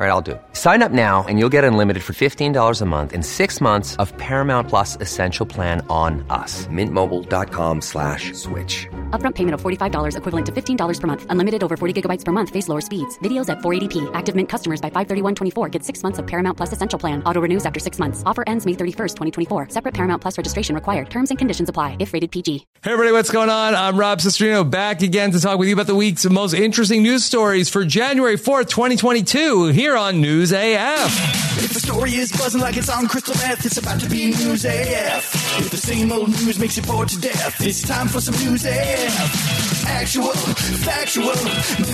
All right, I'll do it. Sign up now and you'll get unlimited for $15 a month in six months of Paramount Plus Essential Plan on us. Mintmobile.com slash switch. Upfront payment of $45 equivalent to $15 per month. Unlimited over 40 gigabytes per month. Face lower speeds. Videos at 480p. Active Mint customers by 531.24 get six months of Paramount Plus Essential Plan. Auto renews after six months. Offer ends May 31st, 2024. Separate Paramount Plus registration required. Terms and conditions apply if rated PG. Hey everybody, what's going on? I'm Rob Cesternino back again to talk with you about the week's most interesting news stories for January 4th, 2022 here on News AF. If the story is buzzing like it's on crystal meth, it's about to be News AF. If the same old news makes you bored to death, it's time for some News AF. Actual, factual.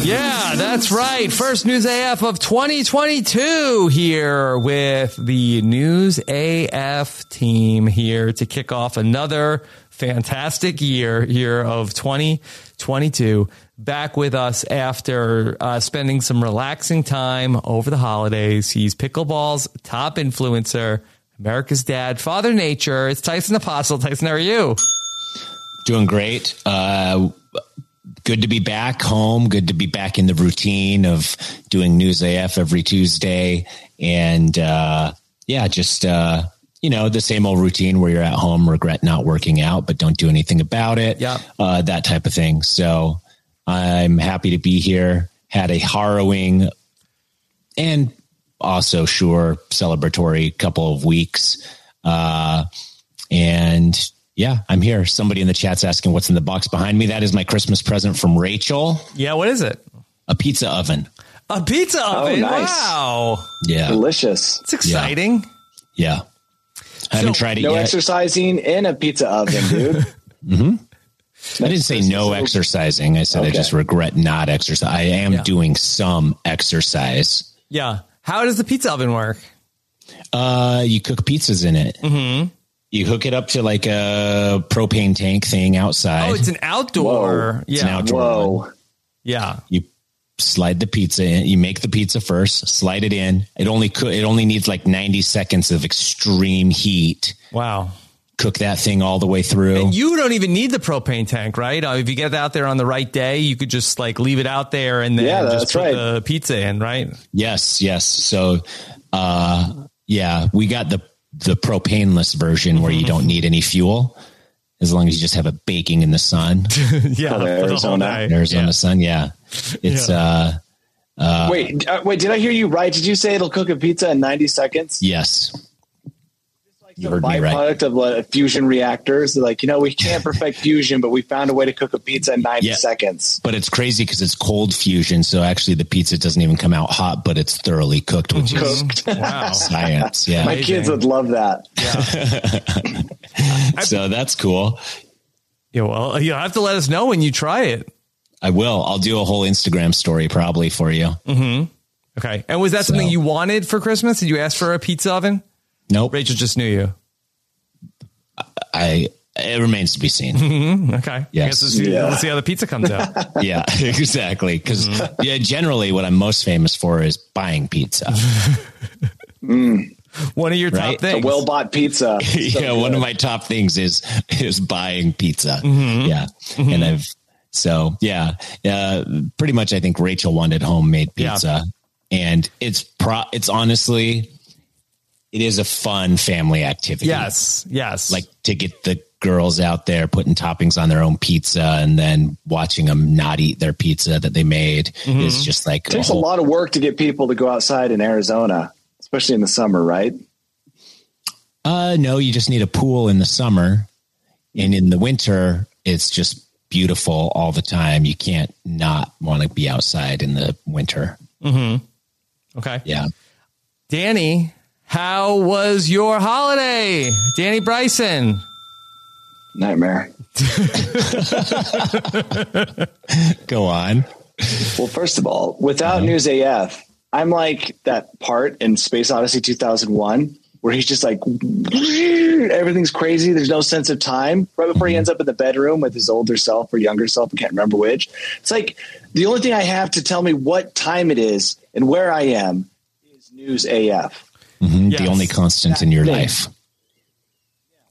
Yeah, that's right. First News AF of 2022 here with the News AF team here to kick off another fantastic year here of 2022 back with us after uh, spending some relaxing time over the holidays. He's pickleball's top influencer, America's dad, Father Nature. It's Tyson Apostle. Tyson, how are you? Doing great. Uh, good to be back home. Good to be back in the routine of doing News AF every Tuesday. And uh, yeah, just, uh, you know, the same old routine where you're at home, regret not working out, but don't do anything about it. Yeah. Uh, that type of thing. So I'm happy to be here. Had a harrowing and also sure celebratory couple of weeks. Uh, and yeah, I'm here. Somebody in the chat's asking what's in the box behind me. That is my Christmas present from Rachel, Yeah, what is it? a pizza oven. A pizza oven. nice. Wow. Yeah. Delicious. It's exciting. Yeah. I haven't So, tried it No yet. exercising in a pizza oven, dude. I didn't say no exercising. I said I just regret not exercise. I am Yeah. doing some exercise. Yeah. How does the pizza oven work? Uh, you cook pizzas in it. Mm-hmm. You hook it up to like a propane tank thing outside. Oh, it's an outdoor. It's an Yeah. outdoor Whoa. one. Yeah. You slide the pizza in. You make the pizza first. Slide it in. It only co- it only needs like ninety seconds of extreme heat. Wow. Cook that thing all the way through. And you don't even need the propane tank, right? Uh, if you get out there on the right day, you could just like leave it out there and then Yeah, just that's put right. the pizza in, right? Yes, yes. So, uh, yeah, we got the the propaneless version where you Mm-hmm. don't need any fuel, as long as you just have it baking in the sun, yeah. for the Arizona. night. Arizona Yeah. sun. Yeah, it's Yeah. uh, wait, uh, wait. Did I hear you right? Did you say it'll cook a pizza in ninety seconds? yes. You heard me right. Byproduct of uh, fusion reactors. They're like, you know, we can't perfect fusion, but we found a way to cook a pizza in ninety Yeah. seconds. But it's crazy because it's cold fusion, so actually the pizza doesn't even come out hot, but it's thoroughly cooked, which is Cooked. Wow. science. Yeah. My kids would love that. so that's cool. Yeah. Well, you'll have to let us know when you try it. I will. I'll do a whole Instagram story probably for you. Okay. And was that something you wanted for Christmas? Did you ask for a pizza oven? Nope. Rachel just knew you. I. It remains to be seen. Okay. I Yes. guess let's see, Yeah. let's see how the pizza comes out. yeah, exactly. Because Mm-hmm. yeah, generally what I'm most famous for is buying pizza. One of your top Right? A things. Well bought pizza. yeah, one of my top things is is buying pizza. Mm-hmm. Yeah, and I've so yeah, uh, pretty much. I think Rachel wanted homemade Yeah. pizza, and it's pro. It's honestly, it is a fun family activity. yes. Yes. like to get the girls out there putting toppings on their own pizza and then watching them not eat their pizza that they made Mm-hmm. is just like It takes a whole- lot of work to get people to go outside in Arizona, especially in the summer, right? Uh, no, you just need a pool in the summer, and in the winter, it's just beautiful all the time. You can't not want to be outside in the winter. Mm-hmm. Okay. Yeah. Danny, how was your holiday? Danny Bryson. Nightmare. Go on. Well, first of all, without uh-huh. News AF, I'm like that part in Space Odyssey 2001 where he's just like everything's crazy. There's no sense of time. Right before he mm-hmm. ends up in the bedroom with his older self or younger self, I can't remember which. It's like the only thing I have to tell me what time it is and where I am is News AF. Mhm, Yes. The only constant in your thing. life.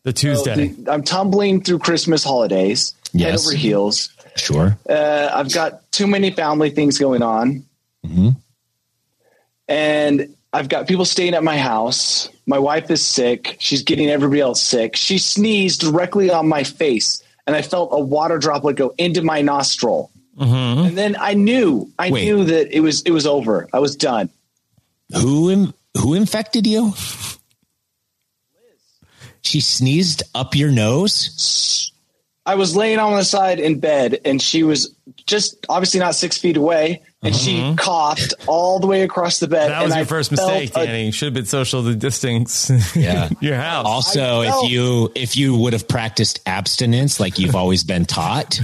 The So Tuesday. the- I'm tumbling through Christmas holidays, head over heels. Sure. Uh, I've got too many family things going on. Mhm. And I've got people staying at my house. My wife is sick. She's getting everybody else sick. She sneezed directly on my face, and I felt a water droplet go into my nostril. And then I knew, I Wait. knew that it was it was over. I was done. Who in, who infected you? She sneezed up your nose. I was laying on the side in bed, and she was just obviously not six feet away, and she coughed all the way across the bed. That was and your I first mistake, a- Danny. Should have been social distance. Yeah. your house. Also, felt- if you if you would have practiced abstinence like you've always been taught,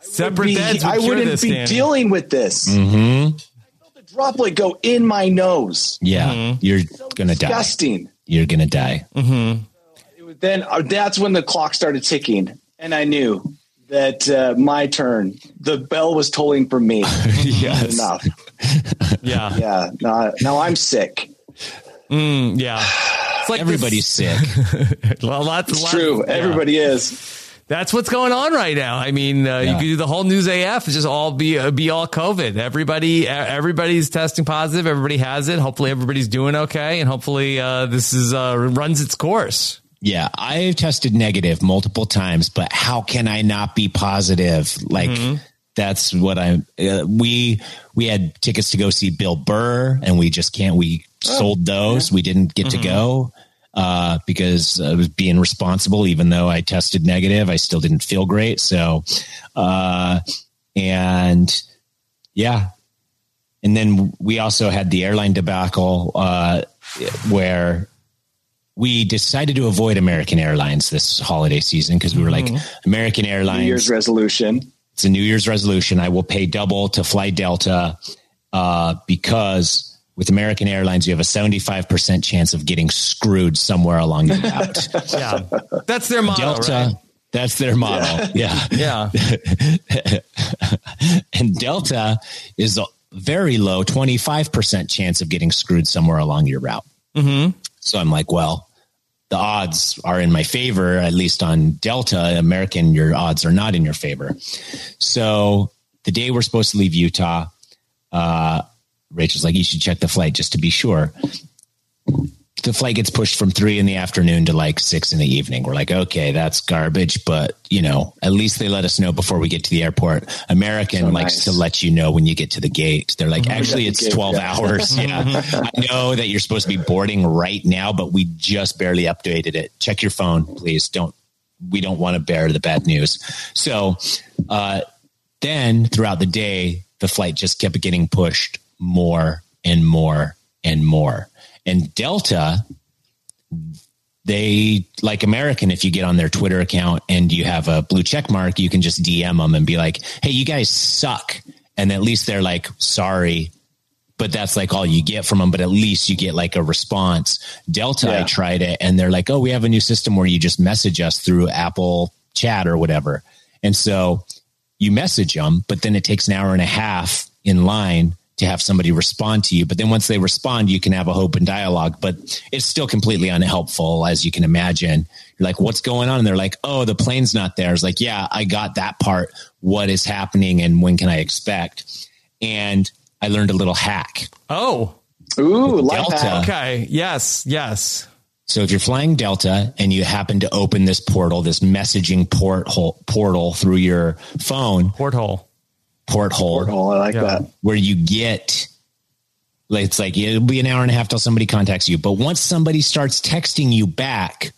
Separate be- beds would I cure wouldn't this, be Danny. dealing with this. mhm, I felt the droplet go in my nose. yeah, you're gonna die. Disgusting. You're gonna die. It was then uh, that's when the clock started ticking, and I knew that uh, my turn. The bell was tolling for me. Yes. Enough. Yeah. Yeah. Now, now I'm sick. Mm, yeah. It's like Everybody's sick. well, lots, It's lots- true. yeah. Everybody is. That's what's going on right now. I mean, uh, you Yeah. could do the whole news AF. It's just all be uh, be all COVID. Everybody, everybody's testing positive. Everybody has it. Hopefully, everybody's doing okay, and hopefully, uh, this is uh, runs its course. Yeah, I've tested negative multiple times, but how can I not be positive? Like that's what I'm. Uh, we we had tickets to go see Bill Burr, and we just can't. We sold those. We didn't get to go uh, because I was being responsible. Even though I tested negative, I still didn't feel great. So, uh, and yeah, and then we also had the airline debacle uh, where we decided to avoid American Airlines this holiday season because we were like American Airlines New. Year's resolution. it's a New Year's resolution. I will pay double to fly Delta uh, because with American Airlines you have a seventy five percent chance of getting screwed somewhere along the route. Yeah, that's their model. Delta. right? That's their model. Yeah. Yeah, and Delta is a very low 25% chance of getting screwed somewhere along your route. Mm-hmm. So I'm like, well, the odds are in my favor, at least on Delta. American, your odds are not in your favor. So the day we're supposed to leave Utah, uh, Rachel's like, you should check the flight just to be sure. The flight gets pushed from three in the afternoon to like six in the evening. We're like, okay, that's garbage, but you know, at least they let us know before we get to the airport. American So likes nice. to let you know when you get to the gate. They're like, actually, it's gate, 12 yeah. hours. Yeah. I know that you're supposed to be boarding right now, but we just barely updated it. Check your phone, please. Don't, we don't want to bear the bad news. So, uh, then throughout the day, the flight just kept getting pushed more and more and more. And Delta, they like American. If you get on their Twitter account and you have a blue check mark, you can just DM them and be like, "Hey, you guys suck," and at least they're like, "Sorry." But that's like all you get from them. But at least you get like a response. Delta, I tried it, and they're like, "Oh, we have a new system where you just message us through Apple Chat or whatever." And so you message them, but then it takes an hour and a half in line to have somebody respond to you. But then once they respond, you can have a hope and dialogue, but it's still completely unhelpful, as you can imagine. You're like, what's going on? And they're like, oh, the plane's not there. It's like, yeah, I got that part. What is happening and when can I expect? And I learned a little hack. Oh, Ooh, Delta. hack. okay. Yes, yes. So if you're flying Delta and you happen to open this portal, this messaging port hole, portal through your phone, Porthole. Porthole, Oh, I like Yeah. that. where you get like it's like it'll be an hour and a half till somebody contacts you. But once somebody starts texting you back,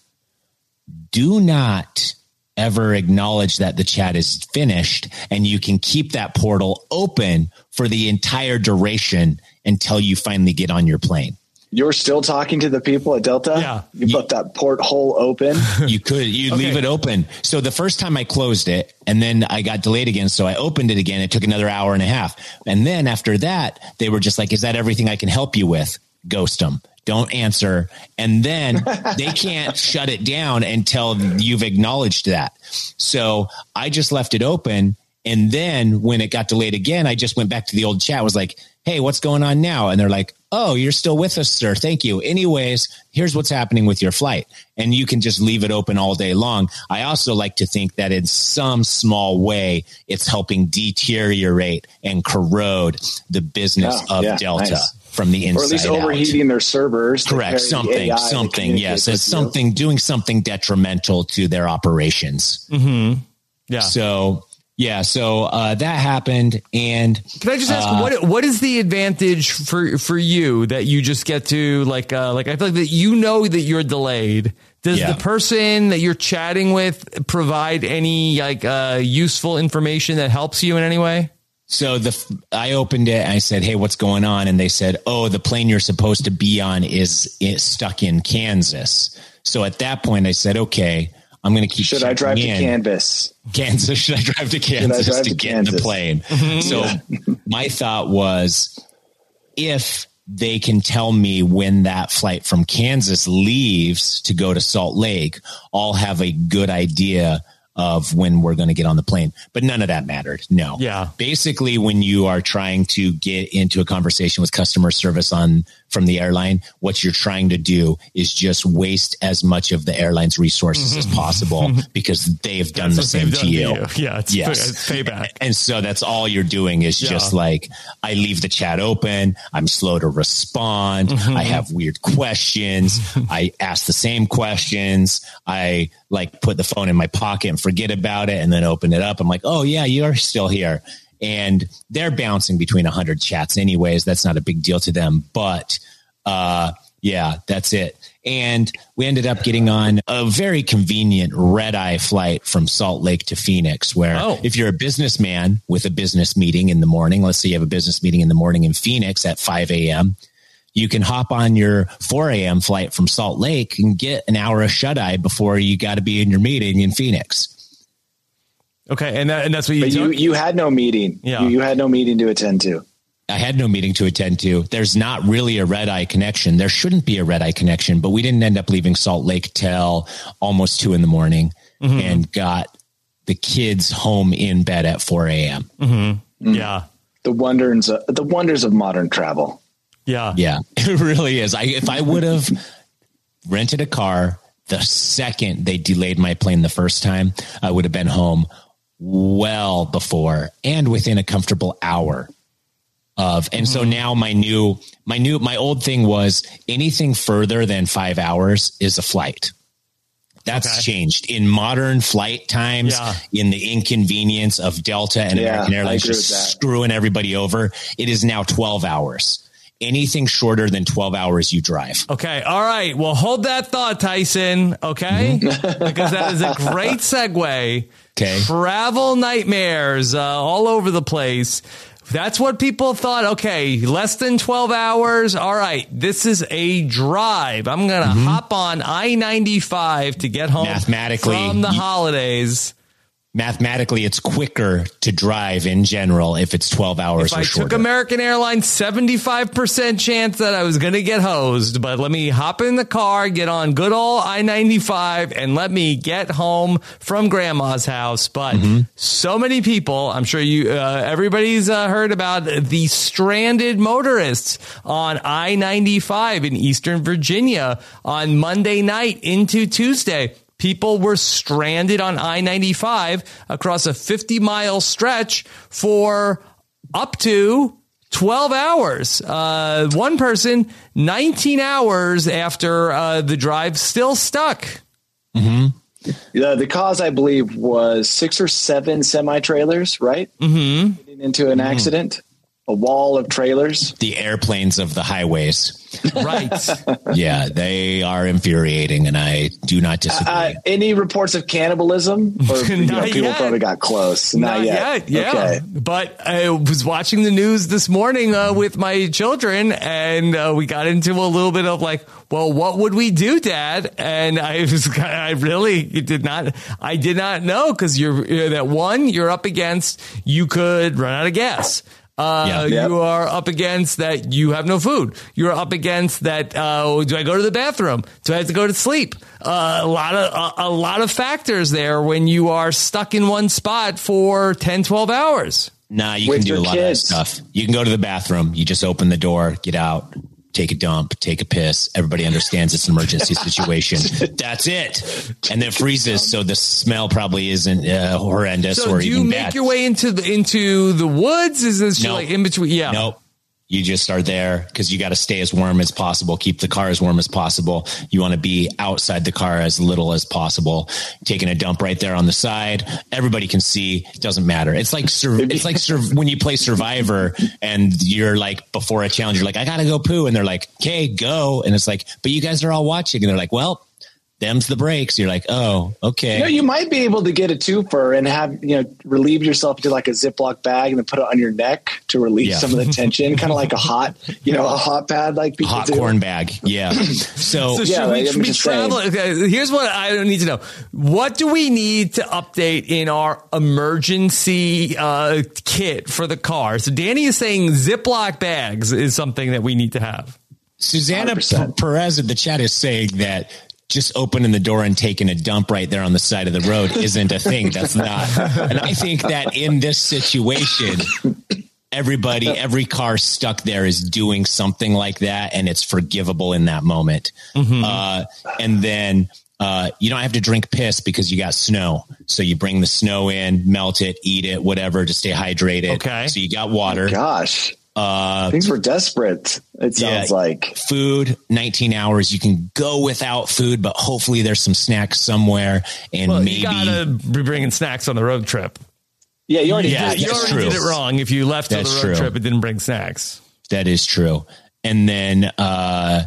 do not ever acknowledge that the chat is finished and you can keep that portal open for the entire duration until you finally get on your plane. You're still talking to the people at Delta? Yeah. You left that porthole open. You could you Okay. leave it open. So the first time I closed it, and then I got delayed again. So I opened it again. It took another hour and a half, and then after that, they were just like, "Is that everything I can help you with?" Ghost them. Don't answer, and then they can't shut it down until you've acknowledged that. So I just left it open, and then when it got delayed again, I just went back to the old chat. Was like, "Hey, what's going on now?" And they're like, "Oh, you're still with us, sir. Thank you. Anyways, here's what's happening with your flight." And you can just leave it open all day long. I also like to think that in some small way, it's helping deteriorate and corrode the business Yeah, of yeah, Delta nice. from the inside or at least out. overheating their servers. Correct. Something, AI something. Yes. with It's you. something doing something detrimental to their operations. Mm-hmm. Yeah. So, yeah. So, uh, that happened. And Can I just ask what what is the advantage for for you that you just get to like uh like I feel like that you know that you're delayed. Does Yeah. the person that you're chatting with provide any like uh useful information that helps you in any way? So the I opened it and I said, "Hey, what's going on?" And they said, "Oh, the plane you're supposed to be on is, is stuck in Kansas." So at that point, I said, "Okay, I'm going to keep." Should I drive to checking. Canvas? Kansas? Should I drive to Kansas drive to, to get in the plane? So my thought was, if they can tell me when that flight from Kansas leaves to go to Salt Lake, I'll have a good idea of when we're going to get on the plane. But none of that mattered. No. Yeah. Basically, when you are trying to get into a conversation with customer service on from the airline, what you're trying to do is just waste as much of the airline's resources as possible because they've done the same they've to you. to you. Yeah, it's- it's payback. And so that's all you're doing is just like I leave the chat open. I'm slow to respond. Mm-hmm. I have weird questions. I ask the same questions. I like put the phone in my pocket and forget about it and then open it up. I'm like, oh yeah, you're still here. And they're bouncing between a hundred chats anyways. That's not a big deal to them, but, uh, yeah, that's it. And we ended up getting on a very convenient red eye flight from Salt Lake to Phoenix, where Oh. if you're a businessman with a business meeting in the morning, let's say you have a business meeting in the morning in Phoenix at 5 a.m., you can hop on your 4 a.m. flight from Salt Lake and get an hour of shut eye before you got to be in your meeting in Phoenix. Okay, and that, and that's what you But you, took? you had no meeting. Yeah. You, you had no meeting to attend to. I had no meeting to attend to. There's not really a red eye connection. There shouldn't be a red eye connection, but we didn't end up leaving Salt Lake till almost two in the morning mm-hmm. and got the kids home in bed at 4 a.m. Mm-hmm. Mm. yeah. The wonders, of, the wonders of modern travel. Yeah. Yeah, it really is. I if I would have rented a car the second they delayed my plane the first time, I would have been home well before and within a comfortable hour of. And so mm-hmm. now my new my new my old thing was anything further than 5 hours is a flight. That's Okay. changed in modern flight times, Yeah. in the inconvenience of Delta and Yeah, American Airlines just screwing everybody over. It is now 12 hours. Anything shorter than 12 hours, you drive. Okay. All right. Well, hold that thought, Tyson. Okay. because that is a great segue. Okay. Travel nightmares uh, all over the place. That's what people thought. Okay, less than 12 hours. All right, this is a drive. I'm going to hop on I 95 to get home Mathematically, from the you- holidays. Mathematically, it's quicker to drive in general if it's 12 hours If or I shorter. took American Airlines, 75% chance that I was going to get hosed, but let me hop in the car, get on good old I 95, and let me get home from grandma's house. But so many people, I'm sure you, uh, everybody's uh, heard about the stranded motorists on I 95 in Eastern Virginia on Monday night into Tuesday. People were stranded on I 95 across a 50 mile stretch for up to 12 hours. Uh, one person, 19 hours after uh, the drive, still stuck. The, the cause, I believe, was six or seven semi trailers, right? Mm-hmm. Into an accident. A wall of trailers. The airplanes of the highways. Right. Yeah, they are infuriating, and I do not disagree. Uh, any reports of cannibalism? Or you know, people yet. probably got close. Not, yet. Yeah. Okay. But I was watching the news this morning uh, with my children, and uh, we got into a little bit of like, well, what would we do, Dad? And I was, I really did not, I did not know because you're, you're that one you're up against. You could run out of gas. Uh, Yeah. Yep. you are up against that you have no food. You're up against that. Uh, do I go to the bathroom? Do I have to go to sleep? Uh, a lot of a, a lot of factors there when you are stuck in one spot for 10, 12 hours. Nah, you With can do a lot kids. of that stuff. You can go to the bathroom. You just open the door, get out, take a dump, take a piss. Everybody understands it's an emergency situation. That's it. And then freezes, so the smell probably isn't uh, horrendous So or do you even make bad. your way into the into the woods? Is this No. like in between? Yeah. Nope. You just are there because you got to stay as warm as possible, keep the car as warm as possible. You want to be outside the car as little as possible, taking a dump right there on the side. Everybody can see. It doesn't matter. It's like sur- it's like sur- when you play Survivor and you're like before a challenge, you're like, I gotta go poo, and they're like, okay, go, and it's like, but you guys are all watching, and they're like, well, them's the breaks. You're like, oh, okay. You know, you might be able to get a twofer and have, you know, relieve yourself into like a Ziploc bag and then put it on your neck to relieve Yeah. some of the tension, kind of like a hot, you know, a hot pad like people Hot do. corn bag, yeah. So, So Yeah, should we, like, should we travel? Okay, here's what I need to know. What do we need to update in our emergency uh, kit for the car? So Danny is saying Ziploc bags is something that we need to have. Susanna 100%. P- Perez in the chat is saying that just opening the door and taking a dump right there on the side of the road isn't a thing. That's not. And I think that in this situation, everybody, every car stuck there is doing something like that, and it's forgivable in that moment. Uh, and then. Uh, you don't have to drink piss because you got snow. So you bring the snow in, melt it, eat it, whatever to stay hydrated. Okay. So you got water. Gosh, Uh, things were desperate. It sounds Yeah. like. food 19 hours you can go without food but hopefully there's some snacks somewhere and Well, maybe you gotta be bringing snacks on the road trip. Yeah, you already Yeah, did. You already true. did it wrong if you left on the road true. trip and didn't bring snacks. that is true and then uh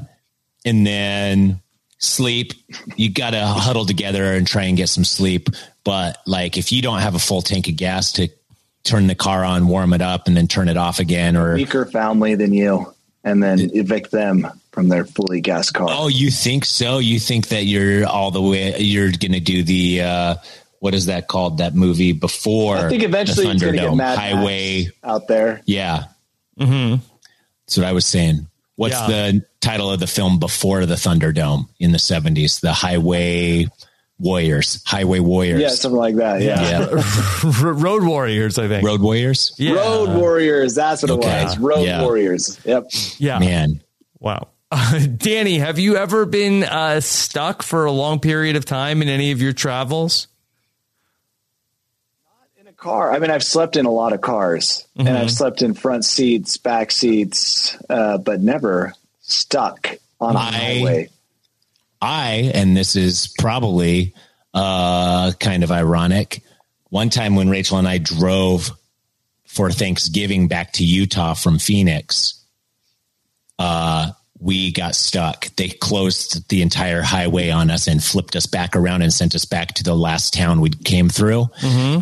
and then sleep you gotta huddle together and try and get some sleep but like if you don't have a full tank of gas to turn the car on warm it up and then turn it off again or Weaker family than you, and then evict them from their fully gas car. oh you think so you think that you're all the way you're gonna do the uh what is that called that movie before I think eventually the it's get Thunderdome? Mad highway Max out there. Yeah. Mm-hmm. That's what I was saying. What's Yeah. the title of the film before the Thunderdome in the 70s? The Highway Warriors. Highway Warriors. Yeah, something like that. Yeah. Yeah. Road warriors, I think. Road Warriors? Yeah. Road Warriors. That's what Okay. it was. Road Yeah. Warriors. Yep. Yeah. Man. Wow. Danny, have you ever been uh, stuck for a long period of time in any of your travels? Not in a car. I mean, I've slept in a lot of cars, and I've slept in front seats, back seats, uh, but never stuck on a I- highway. I, and this is probably uh, kind of ironic, one time when Rachel and I drove for Thanksgiving back to Utah from Phoenix, uh, we got stuck. They closed the entire highway on us and flipped us back around and sent us back to the last town we came through.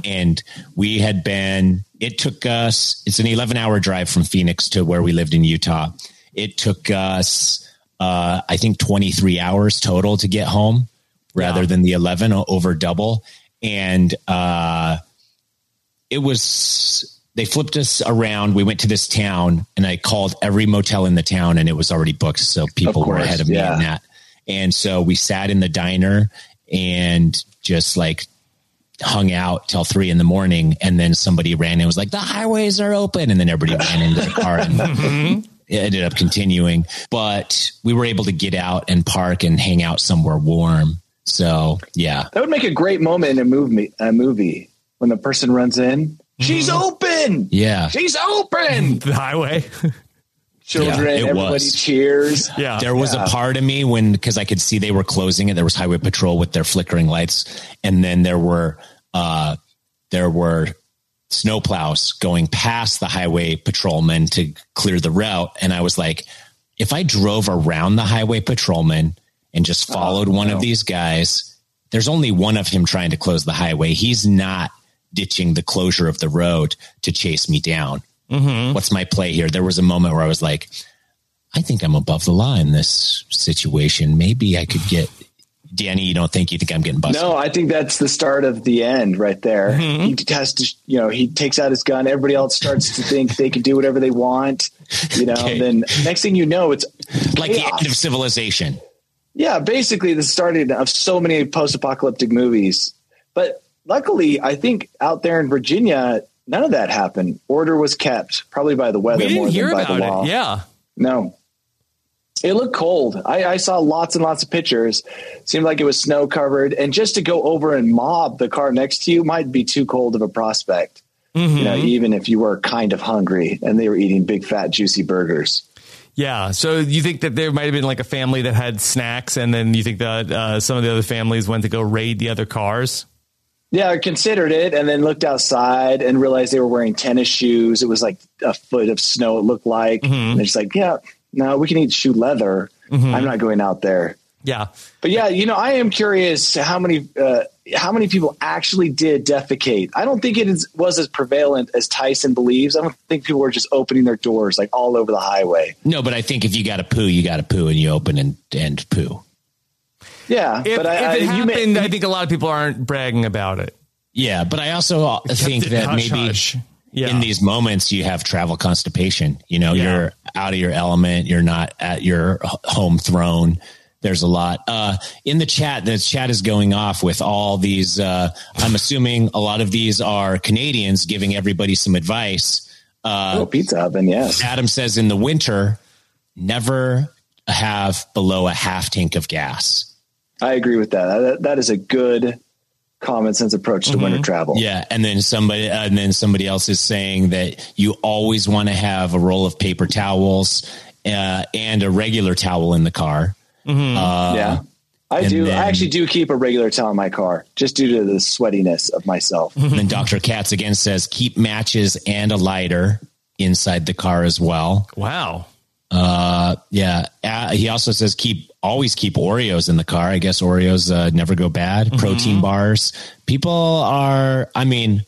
And we had been, it took us, it's an 11 hour drive from Phoenix to where we lived in Utah. It took us, uh, I think 23 hours total to get home rather than the 11 over double. And, uh, it was they flipped us around. We went to this town and I called every motel in the town and it was already booked. So people were ahead of me yeah. in that. And so we sat in the diner and just like hung out till three in the morning. And then somebody ran and was like, the highways are open. And then everybody ran into the car and it ended up continuing. But we were able to get out and park and hang out somewhere warm. So yeah. That would make a great moment in a movie. A movie when the person runs in, she's open. Yeah. She's open. The highway. Children, Yeah, it everybody was. cheers. yeah. There was Yeah. a part of me when because I could see they were closing it. There was highway patrol with their flickering lights, and then there were uh, there were snowplows going past the highway patrolman to clear the route. And I was like, if I drove around the highway patrolman and just oh, followed Oh, one of these guys, there's only one of him trying to close the highway. He's not ditching the closure of the road to chase me down. Mm-hmm. What's my play here? There was a moment where I was like, I think I'm above the law in this situation. Maybe I could get Danny. You don't think you think I'm getting busted? No, I think that's the start of the end right there. Mm-hmm. He has to, you know, he takes out his gun. Everybody else starts to think they can do whatever they want. You know, Okay. then next thing you know, it's like the end of civilization. Yeah, basically the starting of so many post-apocalyptic movies. But luckily, I think out there in Virginia, none of that happened. Order was kept, probably by the weather We more than by the law. it. Yeah. No. It looked cold. I, I saw lots and lots of pictures. Seemed like it was snow covered. And just to go over and mob the car next to you might be too cold of a prospect. You know, even if you were kind of hungry and they were eating big fat juicy burgers. Yeah. So you think that there might have been like a family that had snacks, and then you think that uh, some of the other families went to go raid the other cars? Yeah, I considered it and then looked outside and realized they were wearing tennis shoes. It was like a foot of snow, it looked like. And they're just like, yeah, no, we can eat shoe leather. I'm not going out there. Yeah. But yeah, you know, I am curious how many uh, how many people actually did defecate. I don't think it is, was as prevalent as Tyson believes. I don't think people were just opening their doors like all over the highway. No, but I think if you got to poo, you got to poo, and you open and and poo. Yeah, If, but I, if I, it you happened, may, I think a lot of people aren't bragging about it. Yeah, but I also think that hush maybe hush. Yeah. in these moments you have travel constipation. You know, Yeah. you're out of your element. You're not at your home throne. There's a lot uh, in the chat. The chat is going off with all these. Uh, I'm assuming a lot of these are Canadians giving everybody some advice. oh, pizza oven, yes. Adam says in the winter, never have below a half tank of gas. I agree with that. that. That is a good common sense approach to winter mm-hmm. travel. Yeah, and then somebody, and then somebody else is saying that you always want to have a roll of paper towels uh, and a regular towel in the car. Mm-hmm. Uh, yeah. I do. then- I actually do keep a regular towel in my car just due to the sweatiness of myself. And then Dr. Katz again says keep matches and a lighter inside the car as well. Wow. Uh, yeah. Uh, he also says keep always keep Oreos in the car. I guess Oreos uh, never go bad. Protein bars. People are. I mean,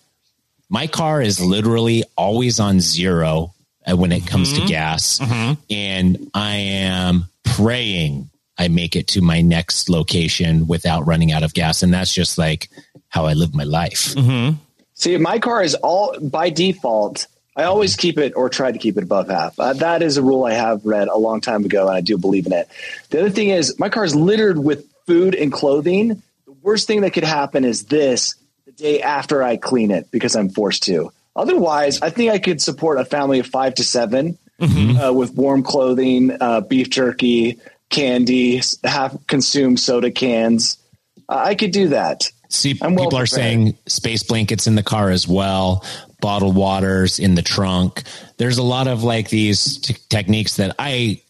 my car is literally always on zero uh, when it comes to gas, and I am praying I make it to my next location without running out of gas, and that's just like how I live my life. See, my car is all by default. I always keep it or try to keep it above half. Uh, that is a rule I have read a long time ago, and I do believe in it. The other thing is, my car is littered with food and clothing. The worst thing that could happen is this the day after I clean it because I'm forced to. Otherwise, I think I could support a family of five to 7 uh, with warm clothing, uh, beef jerky, candy, half consumed soda cans. Uh, I could do that. See, I'm well people are saying space blankets in the car as well, bottled waters in the trunk. There's a lot of like these t- techniques that I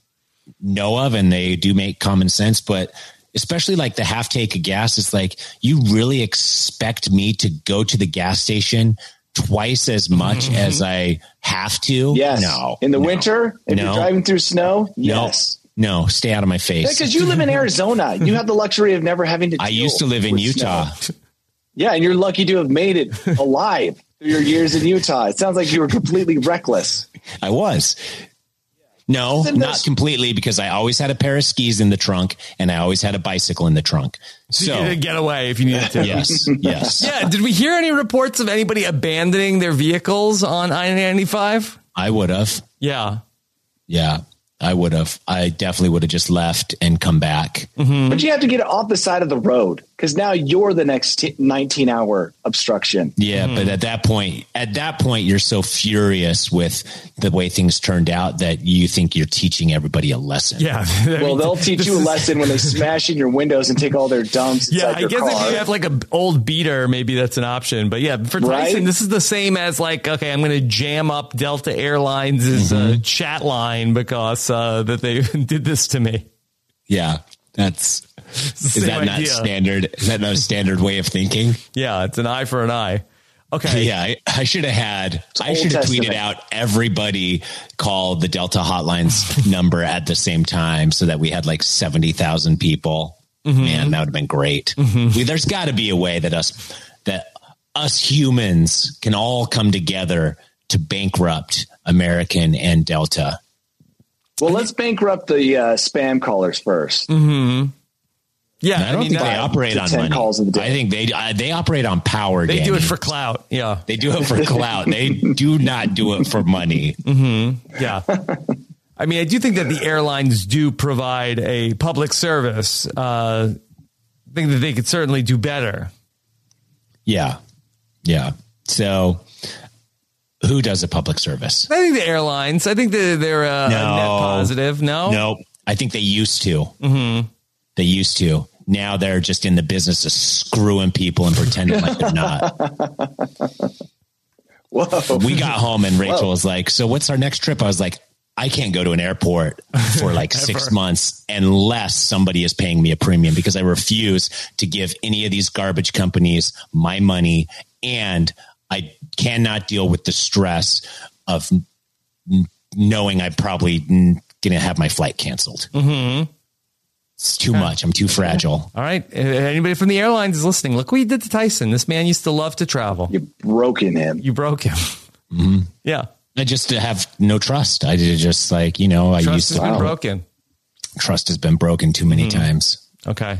know of and they do make common sense, but especially like the half take of gas, it's like you really expect me to go to the gas station twice as much mm-hmm. as I have to? Yes. No. In the no, winter, if No. you're driving through snow, No. yes. No, stay out of my face. Because you live in Arizona, you have the luxury of never having to. I used to live in Utah. snow. Yeah, and you're lucky to have made it alive through your years in Utah. It sounds like you were completely reckless. I was. No, Isn't completely because I always had a pair of skis in the trunk and I always had a bicycle in the trunk. So, So, you could get away if you needed to. yes, yes. Yeah. Did we hear any reports of anybody abandoning their vehicles on I 95? I would have. Yeah. Yeah, I would have. I definitely would have just left and come back. But you have to get off the side of the road because now you're the next t- 19 hour obstruction. Yeah, but at that point, at that point, you're so furious with the way things turned out that you think you're teaching everybody a lesson. Yeah. Well, they'll teach you a lesson when they smash in your windows and take all their dumps Yeah, I guess car. if you have like an old beater, maybe that's an option. But yeah, for Tyson, Right? this is the same as like, okay, I'm going to jam up Delta Airlines' uh, chat line because uh, that they did this to me. Yeah, that's It's the is same that not idea. standard? Is that not a standard way of thinking? Yeah, it's an eye for an eye. Okay. Yeah, I, I should have had. I should have tweeted out everybody called the Delta Hotlines number at the same time, so that we had like seventy thousand people. Mm-hmm. Man, that would have been great. We, there's got to be a way that us that us humans can all come together to bankrupt American and Delta. Well, let's bankrupt the uh, spam callers first. Yeah. I don't mean, think they operate on 10 money. calls in the day. I think they uh, they operate on power. they do it for clout. Yeah. They do it for clout. they do not do it for money. Yeah. I mean, I do think that the airlines do provide a public service. Uh, I think that they could certainly do better. Yeah. Yeah. So who does a public service? I think the airlines. I think that they're uh, No. net positive. No. No, I think they used to. Mm-hmm. They used to. Now they're just in the business of screwing people and pretending like they're not. Whoa. We got home and Rachel was like, "So what's our next trip?" I was like, "I can't go to an airport for like six months unless somebody is paying me a premium because I refuse to give any of these garbage companies my money, and I cannot deal with the stress of knowing I'm probably going to have my flight canceled. Mm-hmm. It's too much. I'm too fragile. All right. Anybody from the airlines is listening. Look what you did to Tyson. This man used to love to travel. You broken him. You broke him. Mm-hmm. Yeah. I just have no trust. I did just like, you know, I Trust used has to been broken. trust has been broken too many hmm. times. Okay.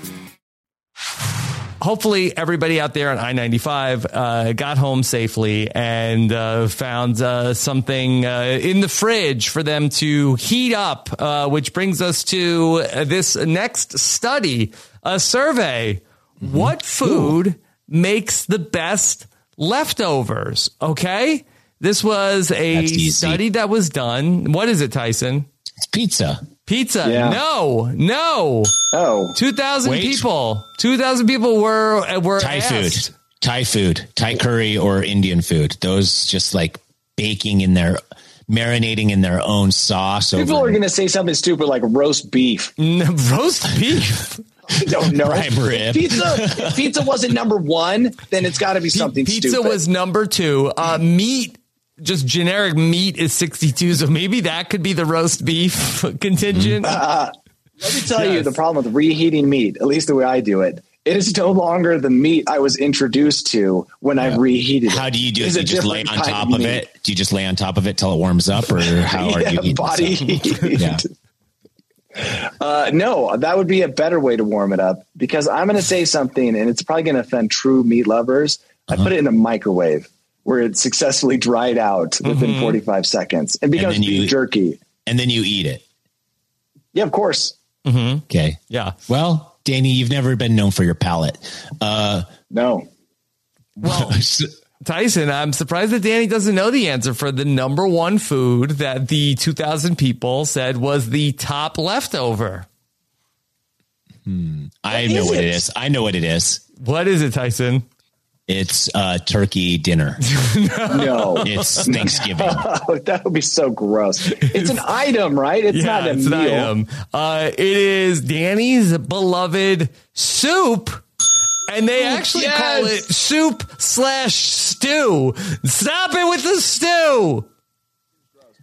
hopefully everybody out there on I-95 uh, got home safely and uh, found uh, something uh, in the fridge for them to heat up, uh, which brings us to this next study, a survey. What food makes the best leftovers? Okay. This was a study that was done. What is it, Tyson? It's pizza. Pizza. Yeah. No, no. Oh, 2,000 Wait. people. 2,000 people were were Thai asked. food. Thai food. Thai curry or Indian food. Those just like baking in their marinating in their own sauce. people over are going to say something stupid like roast beef. N- Roast beef. I don't know. Prime rib. Pizza. If pizza wasn't number one, then it's got to be something Pizza stupid. was number two. Uh, meat, just generic meat is 62. So maybe that could be the roast beef contingent. Let me tell you the problem with reheating meat, at least the way I do it. It is no longer the meat I was introduced to when I reheated it. How do you do it? It's Do you just lay on top of meat. it? Do you just lay on top of it till it warms up, or how are you eating body heat. Yeah. Uh, no, that would be a better way to warm it up because I'm going to say something and it's probably going to offend true meat lovers. I Uh-huh. put it in a microwave where it successfully dried out within mm-hmm. 45 seconds and becomes then you- beef jerky. And then you eat it. Yeah, of course. Mm-hmm. Okay. Yeah. Well, Danny, you've never been known for your palate. Uh, No. Well, Tyson, I'm surprised that Danny doesn't know the answer for the number one food that the 2,000 people said was the top leftover. Hmm. I know is what it it? is. I know what it is. What is it, Tyson? It's uh, turkey dinner. No. It's Thanksgiving. Oh, that would be so gross. It's an item, right? It's not a it's meal. an item. Uh, it is Danny's beloved soup. And they actually yes. call it soup slash stew. Stop it with the stew.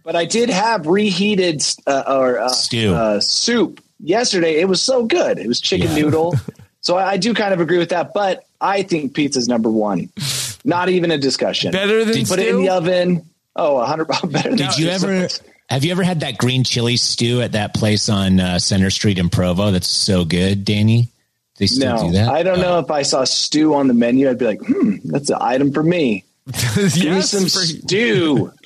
But I did have reheated uh, or uh, Stew. uh, soup yesterday. It was so good. It was chicken Yeah. noodle. So I, I do kind of agree with that. But I think pizza's number one. Not even a discussion. Better than Put it in the oven. Oh, a hundred better. Did you ever? Have you ever had that green chili stew at that place on uh, Center Street in Provo? That's so good, Danny. They still No, do that. I don't know if I saw stew on the menu. I'd be like, hmm, that's an item for me. Give me some for- stew.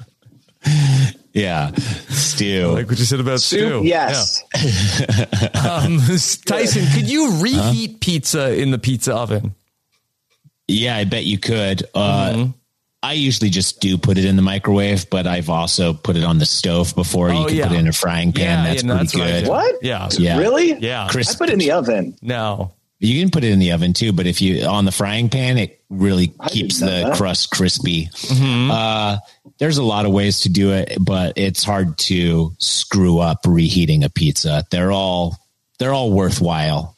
Yeah, stew. like what you said about Soup, stew. yes. Yeah. Um, Tyson, could you reheat pizza in the pizza oven? Yeah, I bet you could. Uh, I usually just do put it in the microwave, but I've also put it on the stove before. Oh, you can yeah. put it in a frying pan. Yeah, that's yeah, no, pretty that's good. do. What? Yeah. Yeah. Really? Yeah. Chris- I put it in the oven. No. You can put it in the oven too, but if you on the frying pan, it really keeps the that. crust crispy. Mm-hmm. Uh, there's a lot of ways to do it, but it's hard to screw up reheating a pizza. They're all they're all worthwhile.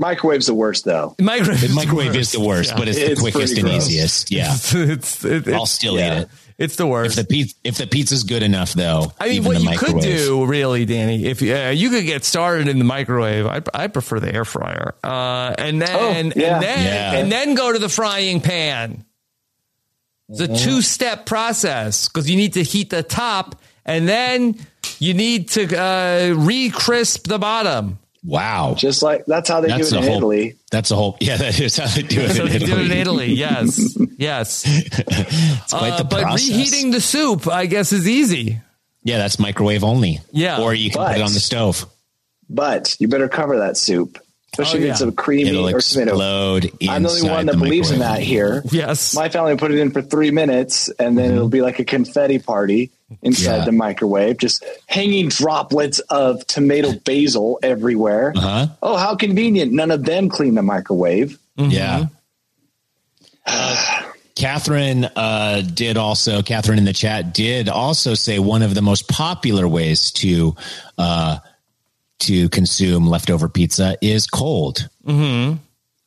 Microwave's the worst though. Microwave, The microwave is the worst, Yeah. but it's, It's the quickest and gross. easiest. Yeah, it's, it's, it- I'll it's, still yeah. eat it. it's the worst. If worst. the pizza if the pizza's good enough, though, I mean, even what the you could do, really, Danny, if uh, you could get started in the microwave, I, I prefer the air fryer, uh, and then Oh, yeah. and then Yeah. and then go to the frying pan. It's a two step process because you need to heat the top, and then you need to uh, re-crisp the bottom. Wow, Just like that's how they that's do it in whole. Italy. That's a whole. Yeah, that is how they do it So in they do it in Italy. Italy, yes, yes. It's quite the Uh, but process. reheating the soup, I guess, is easy. Yeah, that's microwave only. Yeah. or you can put it on the stove. But you better cover that soup, especially Oh, if it's a creamy It'll or tomato. I'm the only one that the believes in that here. Yes. My family put it in for three minutes, and then it'll be like a confetti party inside Yeah. the microwave, just hanging droplets of tomato basil everywhere. Uh-huh. Oh, how convenient! None of them clean the microwave. Yeah. Uh, Catherine uh, did also, Catherine in the chat did also say one of the most popular ways to uh, to consume leftover pizza is cold. Mm-hmm.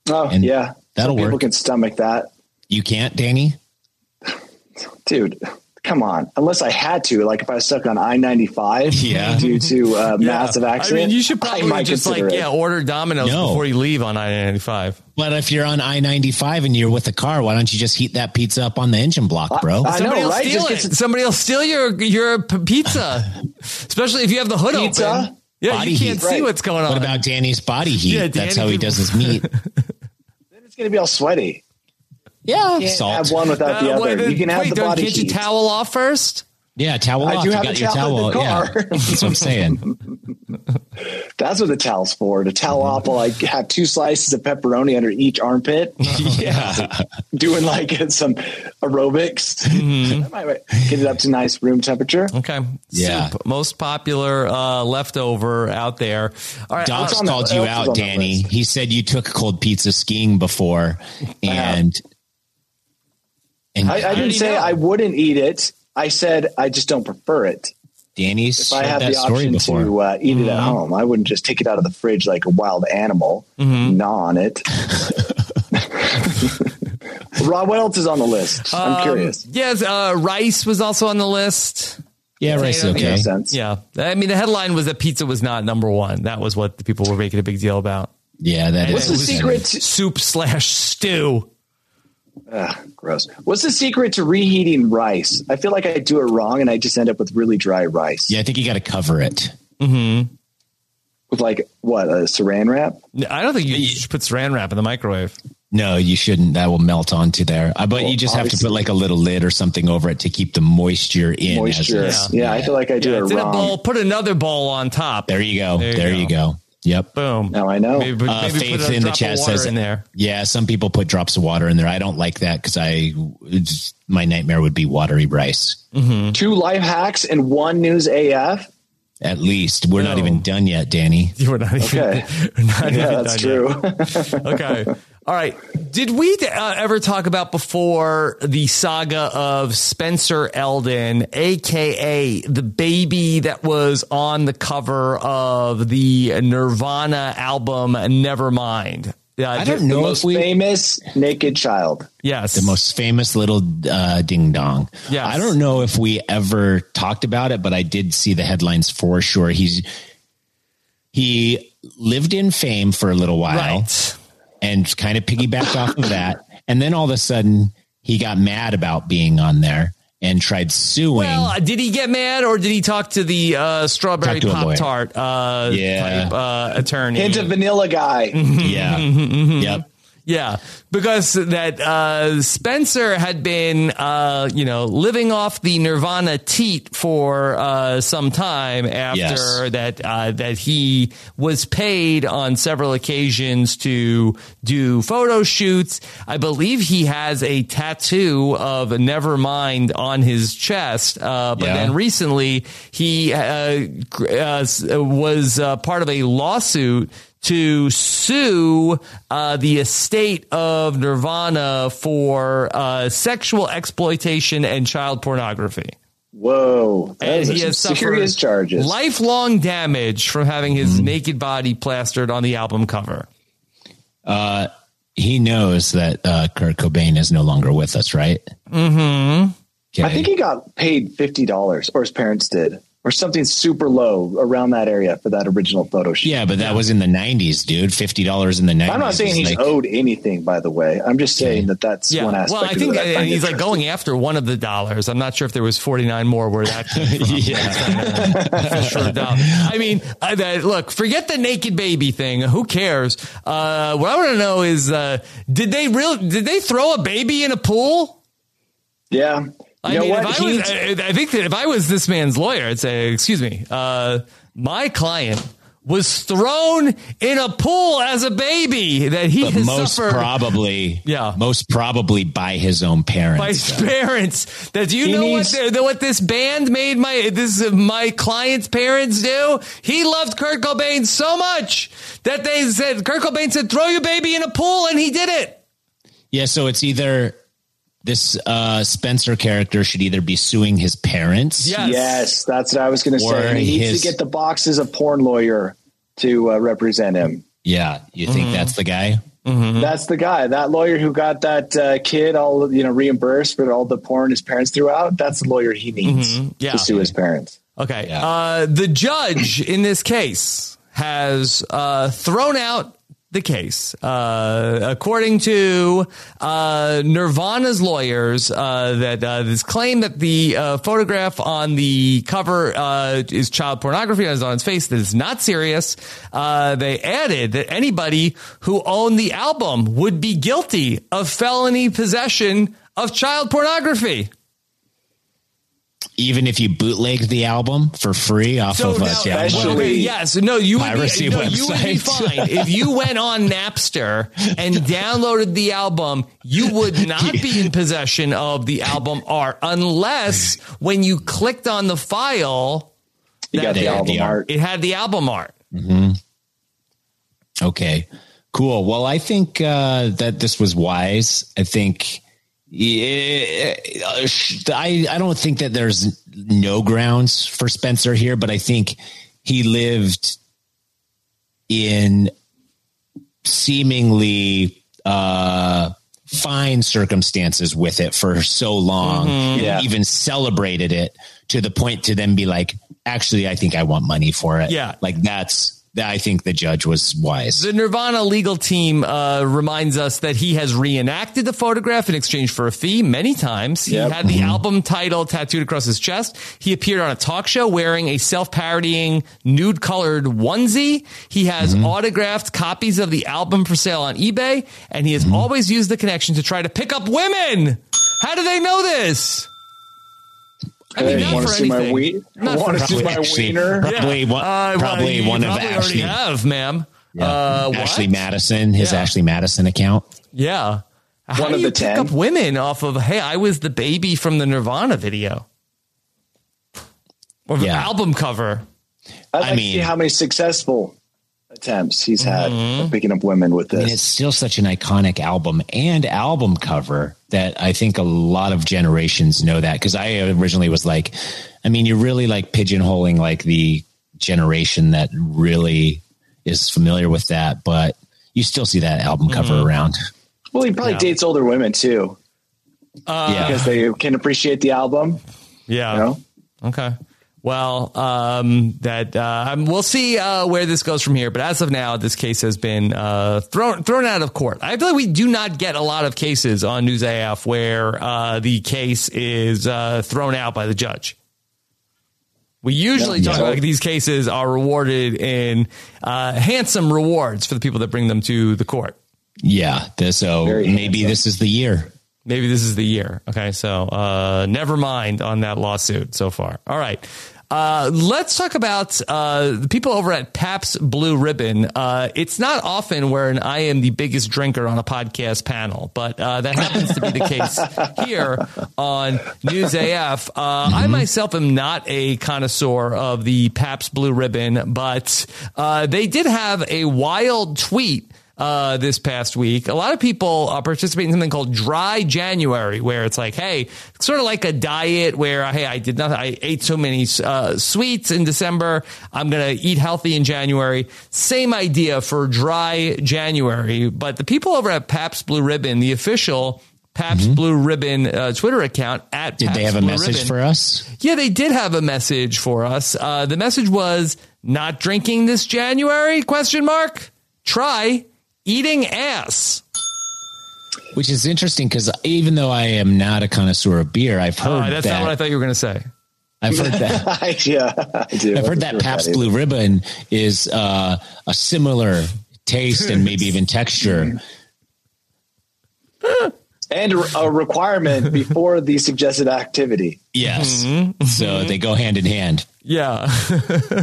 Oh, And yeah, that'll Some people work. can stomach that, You can't, Danny? dude. Come on, unless I had to, like if I was stuck on I ninety five, Yeah. due to a massive accident. I mean, you should probably just like it. yeah, order Domino's No. before you leave on I ninety five. But if you're on I 95 and you're with a car, why don't you just heat that pizza up on the engine block, bro? I Somebody know, will right? steal Just it. get Somebody will steal your your p- pizza, especially if you have the hood Pizza? open. Yeah, Body you can't heat. see Right. what's going on. what about Danny's body heat? Yeah, That's how he does his meat. Then it's going to be all sweaty. yeah. Can't Salt. have one without the Uh, other. wait, you can have wait, the don't- body Can't you heat. towel off first? Yeah, towel I off. do you have got a your towel in towel. the Yeah. car. That's what I'm saying. That's what the towel's for. To towel off while I have two slices of pepperoni under each armpit, yeah. doing like some aerobics. Mm-hmm. Get it up to nice room temperature. Okay. Yeah. Soup, most popular uh, leftover out there. All right. Docs uh, on the- called you out, Danny. He said you took cold pizza skiing before, and and I, I didn't say know? I wouldn't eat it. I said I just don't prefer it. Danny's If I shared had the option to uh, eat it Mm-hmm. at home, I wouldn't just take it out of the fridge like a wild animal, gnaw on it. Rob, what else is on the list? I'm um, curious. Yes, uh, rice was also on the list. yeah, rice. Potato, Okay. Makes sense. Yeah. I mean, the headline was that pizza was not number one. That was what the people were making a big deal about. Yeah, that is. What's the secret? Soup slash stew. Ugh, gross. What's the secret to reheating rice? I feel like I do it wrong and I just end up with really dry rice. Yeah, I think you got to cover it. With like what a saran wrap. I don't think you should put saran wrap in the microwave. No, you shouldn't. That will melt onto there. Uh, but Well, you just have to put like a little lid or something over it to keep the moisture in. as Moisture. it's- Yeah, I feel like I do Yeah, it it's in a wrong. bowl. Put another bowl on top. There you go. There There, you you, go. Go. Yep. Boom. Now I know. Maybe, Uh, Faith put in the drop chat says in there. Yeah, some people put drops of water in there. I don't like that because I it's, my nightmare would be watery rice. Two life hacks and one news AF. At least we're not even done yet, Danny. We're not even. Okay. We're not Yeah, even that's done yet. true. okay. All right. Did we uh, ever talk about before the saga of Spencer Elden, aka the baby that was on the cover of the Nirvana album Nevermind? Yeah, I don't know Most if we famous naked child. Yes, the most famous little uh, ding dong. Yes. I don't know if we ever talked about it, but I did see the headlines for sure. He's he lived in fame for a little while right. And kind of piggybacked off of that, and then all of a sudden he got mad about being on there and tried suing. Well, did he get mad or did he talk to the uh, strawberry to pop tart uh, Yeah. type uh, attorney? Hint of vanilla guy. yeah, Mm-hmm. yep. Yeah, because that uh, Spencer had been, uh, you know, living off the Nirvana teat for uh, some time after Yes. that. Uh, that he was paid on several occasions to do photo shoots. I believe he has a tattoo of Nevermind on his chest. Uh, but Yeah. then recently he uh, uh, was uh, part of a lawsuit to sue uh, the estate of Nirvana for uh, sexual exploitation and child pornography. Whoa, And he has suffered serious charges. lifelong damage from having his naked body plastered on the album cover. He knows that uh, Kurt Cobain is no longer with us, right? Mm-hmm. Okay. I think he got paid fifty dollars, or his parents did, or something super low around that area for that original photo shoot. yeah, but that was in the '90s, dude. Fifty dollars in the '90s. I'm not saying he's like- owed anything, by the way. I'm just saying that that's Yeah, one aspect. well, I of think it I uh, find he's like going after one of the dollars. I'm not sure if there was 49 more where that came from. Yeah. For sure doubt. I mean, I, that, look, forget the naked baby thing. Who cares? Uh, what I want to know is, uh, did they real? Did they throw a baby in a pool? Yeah. I mean, if I, was, I I think that if I was this man's lawyer, I'd say, "Excuse me, uh, my client was thrown in a pool as a baby that he most suffered probably, Yeah. most probably by his own parents. by his parents. That do you He know needs- what what this band made my this uh, my client's parents do? He loved Kurt Cobain so much that they said Kurt Cobain said throw your baby in a pool and he did it. Yeah, so it's either this uh, Spencer character should either be suing his parents. Yes. yes, that's what I was going to say. He needs his- to get the boxes of porn lawyer to uh, represent him. Yeah, you think Mm-hmm. that's the guy? That's the guy, that lawyer who got that uh, kid all you know reimbursed for all the porn his parents threw out. That's the lawyer he needs Mm-hmm. Yeah. to sue his parents. Okay. Yeah. Uh, the judge in this case has uh, thrown out the case. Uh, according to uh, Nirvana's lawyers, uh, that uh, this claim that the uh, photograph on the cover uh, is child pornography and is on its face that is not serious. Uh, they added that anybody who owned the album would be guilty of felony possession of child pornography. Even if you bootlegged the album for free off So of a now, download? especially- okay, yes, no, you would, be, no, you would be fine if you went on Napster and downloaded the album. You would not be in possession of the album art unless when you clicked on the file, You got the album the art. art. it had the album art. Okay, cool. Well, I think uh, that this was wise. I think. Yeah, uh, I I don't think that there's no grounds for Spencer here, but I think he lived in seemingly uh, fine circumstances with it for so long, and Yeah. even celebrated it to the point to then be like, actually, I think I want money for it. Yeah. like that's that. I think the judge was wise. The Nirvana legal team uh, reminds us that he has reenacted the photograph in exchange for a fee many times. He Yep. had the mm-hmm. album title tattooed across his chest. He appeared on a talk show wearing a self-parodying nude-colored onesie. He has mm-hmm. autographed copies of the album for sale on eBay, and he has mm-hmm. always used the connection to try to pick up women. How do they know this? I mean, not want to for see my anything. ween? Not Want to see my Actually, wiener? Probably one, Uh, well, probably you one of probably already Ashley. have, ma'am. Yeah. Uh, what? Ashley Madison, his Yeah. Ashley Madison account. Yeah. How One do of you the pick 10? up women off of "Hey, I was the baby from the Nirvana video" or the Yeah. album cover? I'd like I to mean- see how many successful attempts he's had Mm-hmm. of picking up women with I mean, this. it's still such an iconic album and album cover that I think a lot of generations know that. Cause I originally was like, I mean, you're really like pigeonholing like the generation that really is familiar with that, but you still see that album cover Mm-hmm. around. well, he probably Yeah. dates older women too yeah. because they can appreciate the album. Yeah. You know, Okay. Well, um, that uh, we'll see uh, where this goes from here. But as of now, this case has been uh, thrown thrown out of court. I feel like we do not get a lot of cases on News AF where uh, the case is uh, thrown out by the judge. We usually Yeah. talk about these cases are rewarded in uh, handsome rewards for the people that bring them to the court. Yeah. th- So Very maybe handsome. this is the year. Maybe this is the year. Okay, so uh, never mind on that lawsuit so far. All right. Uh, let's talk about uh, the people over at Pabst Blue Ribbon. Uh, it's not often where I am the biggest drinker on a podcast panel, but uh, that happens to be the case here on News AF. Uh, I myself am not a connoisseur of the Pabst Blue Ribbon, but uh, they did have a wild tweet uh, this past week. A lot of people uh, participate in something called Dry January, where it's like, hey, sort of like a diet where, hey, I did not, I ate so many uh, sweets in December. I'm going to eat healthy in January. Same idea for Dry January. But the people over at Pabst Blue Ribbon, the official Pabst Blue Ribbon uh, Twitter account at Did Pabst they have a Blue message Ribbon, for us? yeah, they did have a message for us. Uh, the message was not drinking this January? Question mark. Try eating ass. Which is interesting because even though I am not a connoisseur of beer, I've Uh, heard that's that. not what I thought you were going to say. I've heard that. yeah, I do. I've heard that Pabst Blue Ribbon is uh, a similar taste and maybe even texture. And a requirement before the suggested activity. Yes. Mm-hmm. So they go hand in hand. Yeah.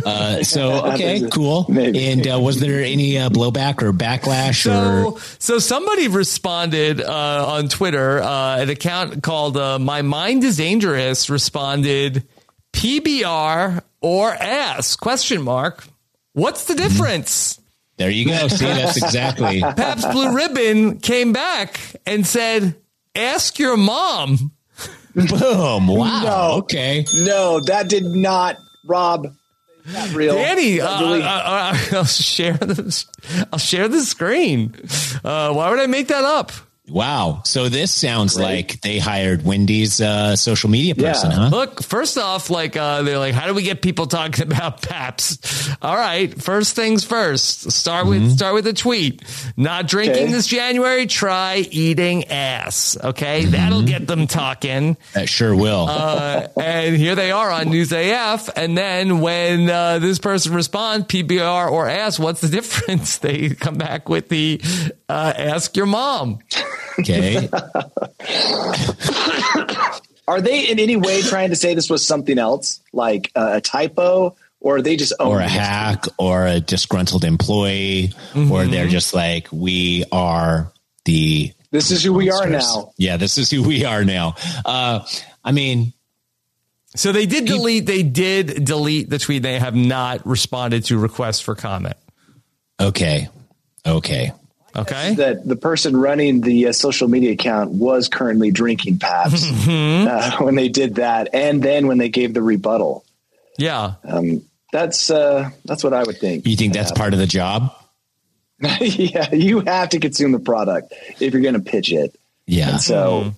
Uh, so, okay, cool. Maybe. And uh, was there any uh, blowback or backlash or? So, so somebody responded uh, on Twitter. Uh, an account called uh, "My Mind Is Dangerous" responded, "PBR or S?" Question mark. What's the difference? There you go. See, that's exactly. Pabst Blue Ribbon came back and said, "Ask your mom." Boom. Wow. No. Okay. No, that did not, Rob. Not real. Danny, uh, really- uh, uh, I'll share the I'll share the screen. Uh, why would I make that up? Wow. So this sounds like they hired Wendy's uh, social media person, Yeah. huh? Look, first off, like uh, they're like, how do we get people talking about Pabst? All right, first things first. Start with start with a tweet. Not drinking Okay. this January. Try eating ass. Okay, that'll get them talking. That sure will. Uh, and here they are on News AF. And then when uh, this person responds, PBR or ass, what's the difference? They come back with the uh, ask your mom. Okay. Are they in any way trying to say this was something else, like uh, a typo, or are they just or a it? hack or a disgruntled employee or they're just like we are the This is who we are now. yeah this is who we are now uh i mean So they did delete. They did delete the tweet. They have not responded to requests for comment. okay okay Okay. That the person running the uh, social media account was currently drinking Pabst Mm-hmm. uh, when they did that, and then when they gave the rebuttal. Yeah. That's uh, that's what I would think. you think that's part of the job yeah, you have to consume the product if you're going to pitch it. yeah So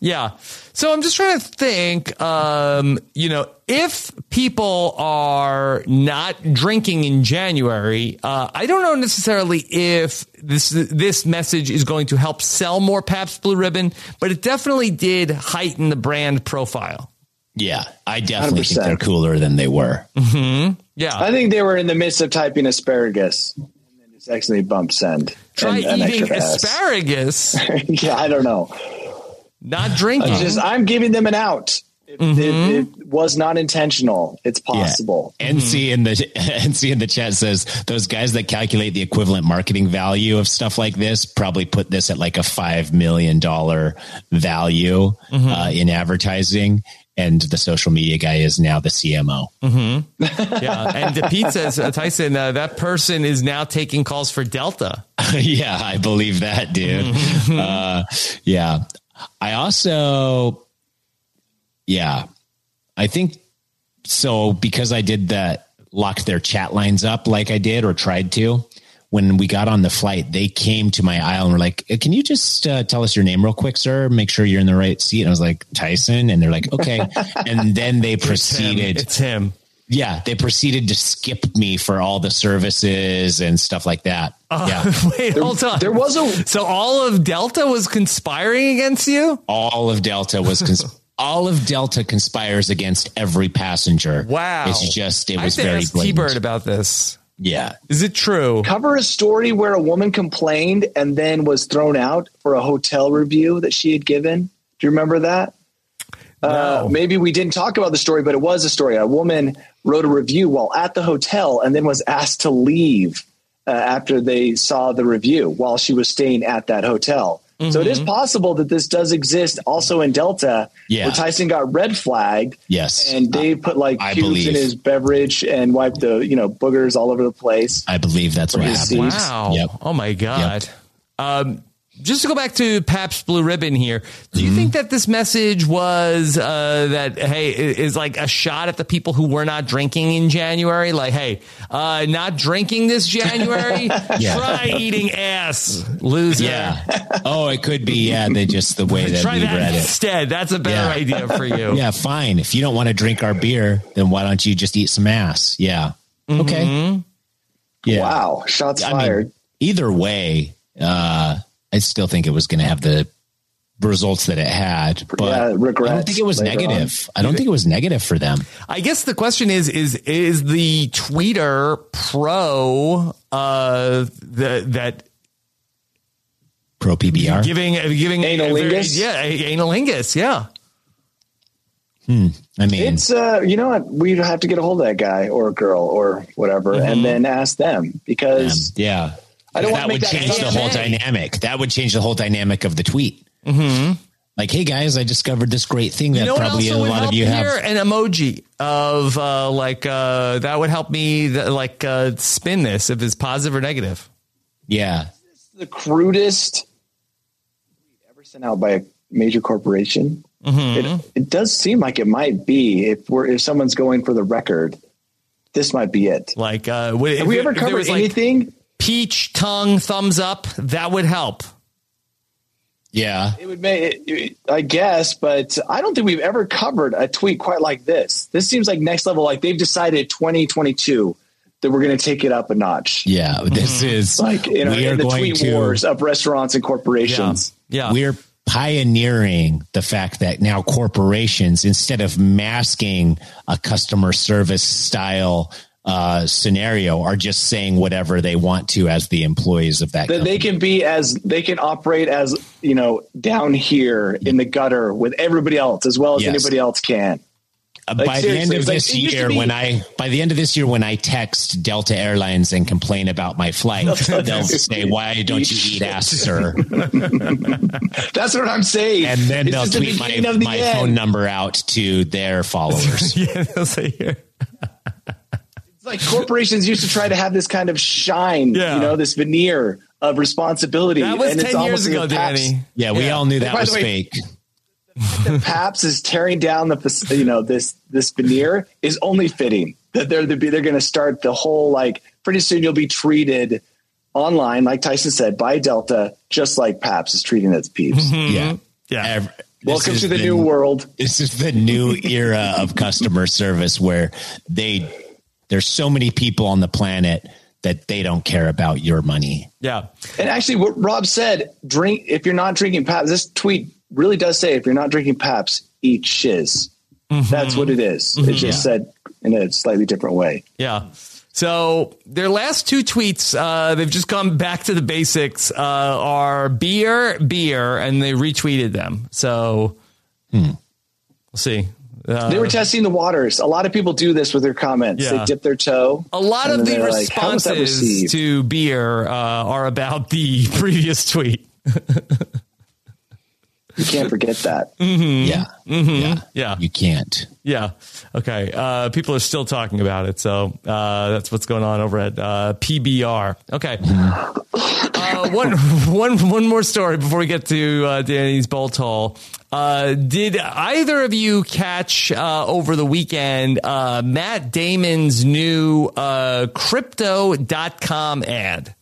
Yeah. So I'm just trying to think, um, you know, if people are not drinking in January, uh, I don't know necessarily if this this message is going to help sell more Pabst Blue Ribbon, but it definitely did heighten the brand profile. yeah i definitely think 100%. they're cooler than they were Yeah. I think they were in the midst of typing asparagus and then just accidentally bumped send. Try and an eating asparagus, yeah, I don't know. Not drinking. Just I'm giving them an out. It, Mm-hmm. it, it was not intentional. It's possible. NC in the NC in the chat says those guys that calculate the equivalent marketing value of stuff like this probably put this at like a five million dollar value uh, in advertising, and the social media guy is now the CMO. yeah. And the Pete says, uh, Tyson, uh, that person is now taking calls for Delta. yeah, I believe that, dude. uh, yeah, I also, yeah, I think so because I did that, locked their chat lines up like I did or tried to. When we got on the flight, they came to my aisle and were like, "Uh, "Can you just uh, tell us your name real quick, sir? Make sure you're in the right seat." And I was like, "Tyson," and they're like, "Okay." and then they proceeded. It's him. Yeah, they proceeded to skip me for all the services and stuff like that. yeah, Wait, hold on. There was a So all of Delta was conspiring against you? all of Delta was cons- all of Delta conspires against every passenger. Wow. it's just it was have to very ask T-Bird about this. Yeah. Is it true? Cover a story where a woman complained and then was thrown out for a hotel review that she had given. Do you remember that? Uh, maybe we didn't talk about the story, but it was a story. A woman wrote a review while at the hotel and then was asked to leave uh, after they saw the review while she was staying at that hotel. So it is possible that this does exist also in Delta, Yeah. where Tyson got red flagged. Yes. And Dave put like I cubes in his beverage and wiped the, you know, boogers all over the place. I believe that's what happened. Wow. Yep. Oh my God. Um, just to go back to Pabst Blue Ribbon here, do you think that this message was uh, that hey is like a shot at the people who were not drinking in January? Like, hey, uh, not drinking this January, try eating ass, loser. Yeah. Oh, it could be. Yeah. They just the way that Try we that read it. instead. That's a better Yeah. idea for you. Yeah. Fine. If you don't want to drink our beer, then why don't you just eat some ass? Yeah. Okay. Yeah. Wow. Shots I fired. mean, either way, uh, I still think it was going to have the results that it had, but Yeah, I don't think it was later negative. I don't think it was negative for them. I guess the question is is is the tweeter pro uh the, that Pro PBR. giving giving Analingus? yeah analingus yeah Hmm. I mean, It's uh, you know what? We'd have to get a hold of that guy or girl or whatever, and then ask them because yeah. I don't that wanna would make that change the whole dynamic. That would change the whole dynamic of the tweet. Mm-hmm. Like, hey guys, I discovered this great thing that you know probably a lot of you here have. an emoji of uh like uh that would help me th- like uh spin this if it's positive or negative Yeah. the crudest ever sent out by a major corporation. It, it does seem like it might be if we're if someone's going for the record. This might be it. like uh would, Have we ever if covered was, like, anything? Peach tongue thumbs up that would help Yeah. It would make, it, it- I guess, but I don't think we've ever covered a tweet quite like this. This seems like next level. Like they've decided 2022 that we're going to take it up a notch. Yeah. Mm-hmm. This is Like you know, we are in the going tweet to wars of restaurants and corporations. yeah we're pioneering the fact that now corporations, instead of masking a customer service style uh, scenario, are just saying whatever they want to as the employees of that. That company. they can be as they can operate as you know down here in the gutter with everybody else as well as Yes. anybody else can. Uh, Like, by the end of it's like, this it used to year, be- when I by the end of this year, when I text Delta Airlines and complain about my flight, they'll say, "Why don't you eat ass, sir?" That's what I'm saying. And then This they'll is the tweet my, the my end. phone number out to their followers. yeah they'll say here It's like corporations used to try to have this kind of shine, Yeah. you know, this veneer of responsibility. that was and it's 10 years almost ago if Pabst- danny Yeah, we Yeah. all knew that By was the way- fake. Pabst is tearing down the fac- you know this this veneer is only fitting that they're the, they're going to start the whole like pretty soon you'll be treated online like Tyson said by Delta just like Pabst is treating its peeps. Mm-hmm. Yeah, yeah Ev- this Welcome is to the, new world. This is the new era of customer service where they there's so many people on the planet that they don't care about your money. yeah And actually, what Rob said, drink if you're not drinking Pabst. This tweet really does say if you're not drinking Pabst, eat shiz. That's what it is. It just said in a slightly different way. Yeah. So their last two tweets, uh, they've just gone back to the basics, uh, are beer, beer, and they retweeted them. So we'll see. Uh, They were testing the waters. A lot of people do this with their comments. Yeah. They dip their toe. a lot of the they're like, "How was that responses to beer uh, are about the previous tweet. You can't forget that. Yeah. yeah. Yeah. You can't. Yeah. Okay. Uh, people are still talking about it. So uh, that's what's going on over at uh, PBR. Okay. Uh, one, one, one more story before we get to uh, Danny's bolt hole. Uh, did either of you catch uh, over the weekend uh, Matt Damon's new uh, crypto.com ad?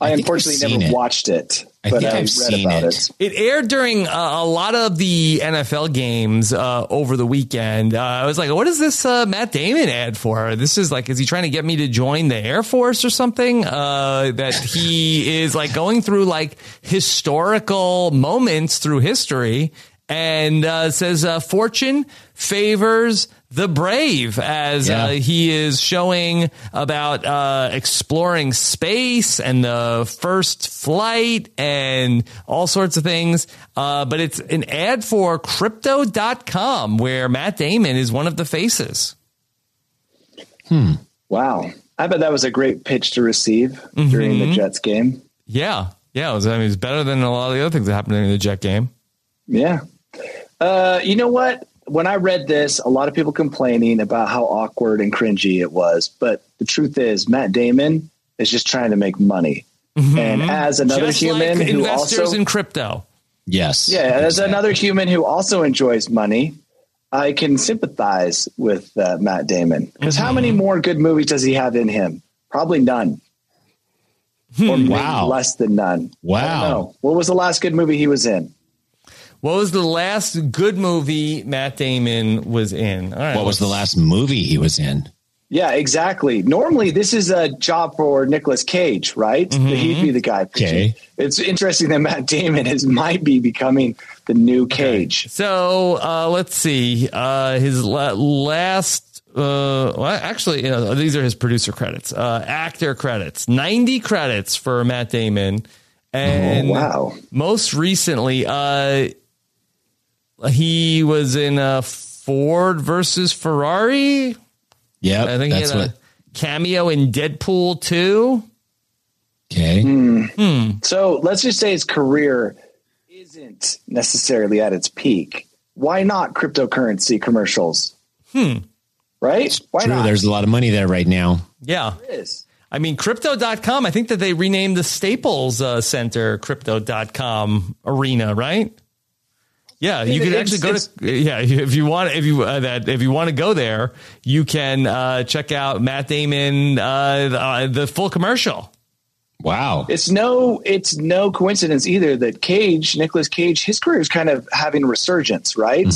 I, I've unfortunately never it. watched it, I but think I I've seen it. it. It aired during uh, a lot of the NFL games uh, over the weekend. Uh, I was like, what is this uh, Matt Damon ad for? This is like, is he trying to get me to join the Air Force or something? Uh, that he is like going through like historical moments through history. and uh, says uh, fortune favors the brave as Yeah. uh, he is showing about uh, exploring space and the first flight and all sorts of things. Uh, but it's an ad for crypto.com where Matt Damon is one of the faces. Hmm. Wow. I bet that was a great pitch to receive during Mm-hmm. the Jets game. Yeah. Yeah. It was, I mean, it's better than a lot of the other things that happened in the Jet game. Yeah. Uh, you know what? When I read this, a lot of people complaining about how awkward and cringy it was. But the truth is, Matt Damon is just trying to make money. And as another Mm-hmm. Just human like who investors also, in crypto. Yes. yeah, as another human who also enjoys money, I can sympathize with uh, Matt Damon because how many Mm-hmm. more good movies does he have in him? Probably none, or maybe Wow. less than none. Wow. I don't know. What was the last good movie he was in? What was the last good movie Matt Damon was in? All right, What was the last movie he was in? Yeah, exactly. Normally, this is a job for Nicolas Cage, right? He'd be the guy. Okay. It's interesting that Matt Damon is might be becoming the new Cage. So uh, let's see. Uh, his la- last, uh, well, actually, you know, these are his producer credits, uh, actor credits, 90 credits for Matt Damon. And Oh, wow. most recently, uh, he was in uh, Ford versus Ferrari. Yeah, I think that's he had what. a cameo in Deadpool 2. Okay. So let's just say his career isn't necessarily at its peak. Why not cryptocurrency commercials? Hmm. Right? Why True. not? There's a lot of money there right now. Yeah. There is. I mean, crypto.com, I think that they renamed the Staples uh, Center crypto.com arena, right? Yeah, you can actually go to yeah, if you want if you uh, that if you want to go there, you can uh, check out Matt Damon uh, the, uh, the full commercial. Wow. It's no, it's no coincidence either that Cage, Nicolas Cage, his career is kind of having resurgence, right?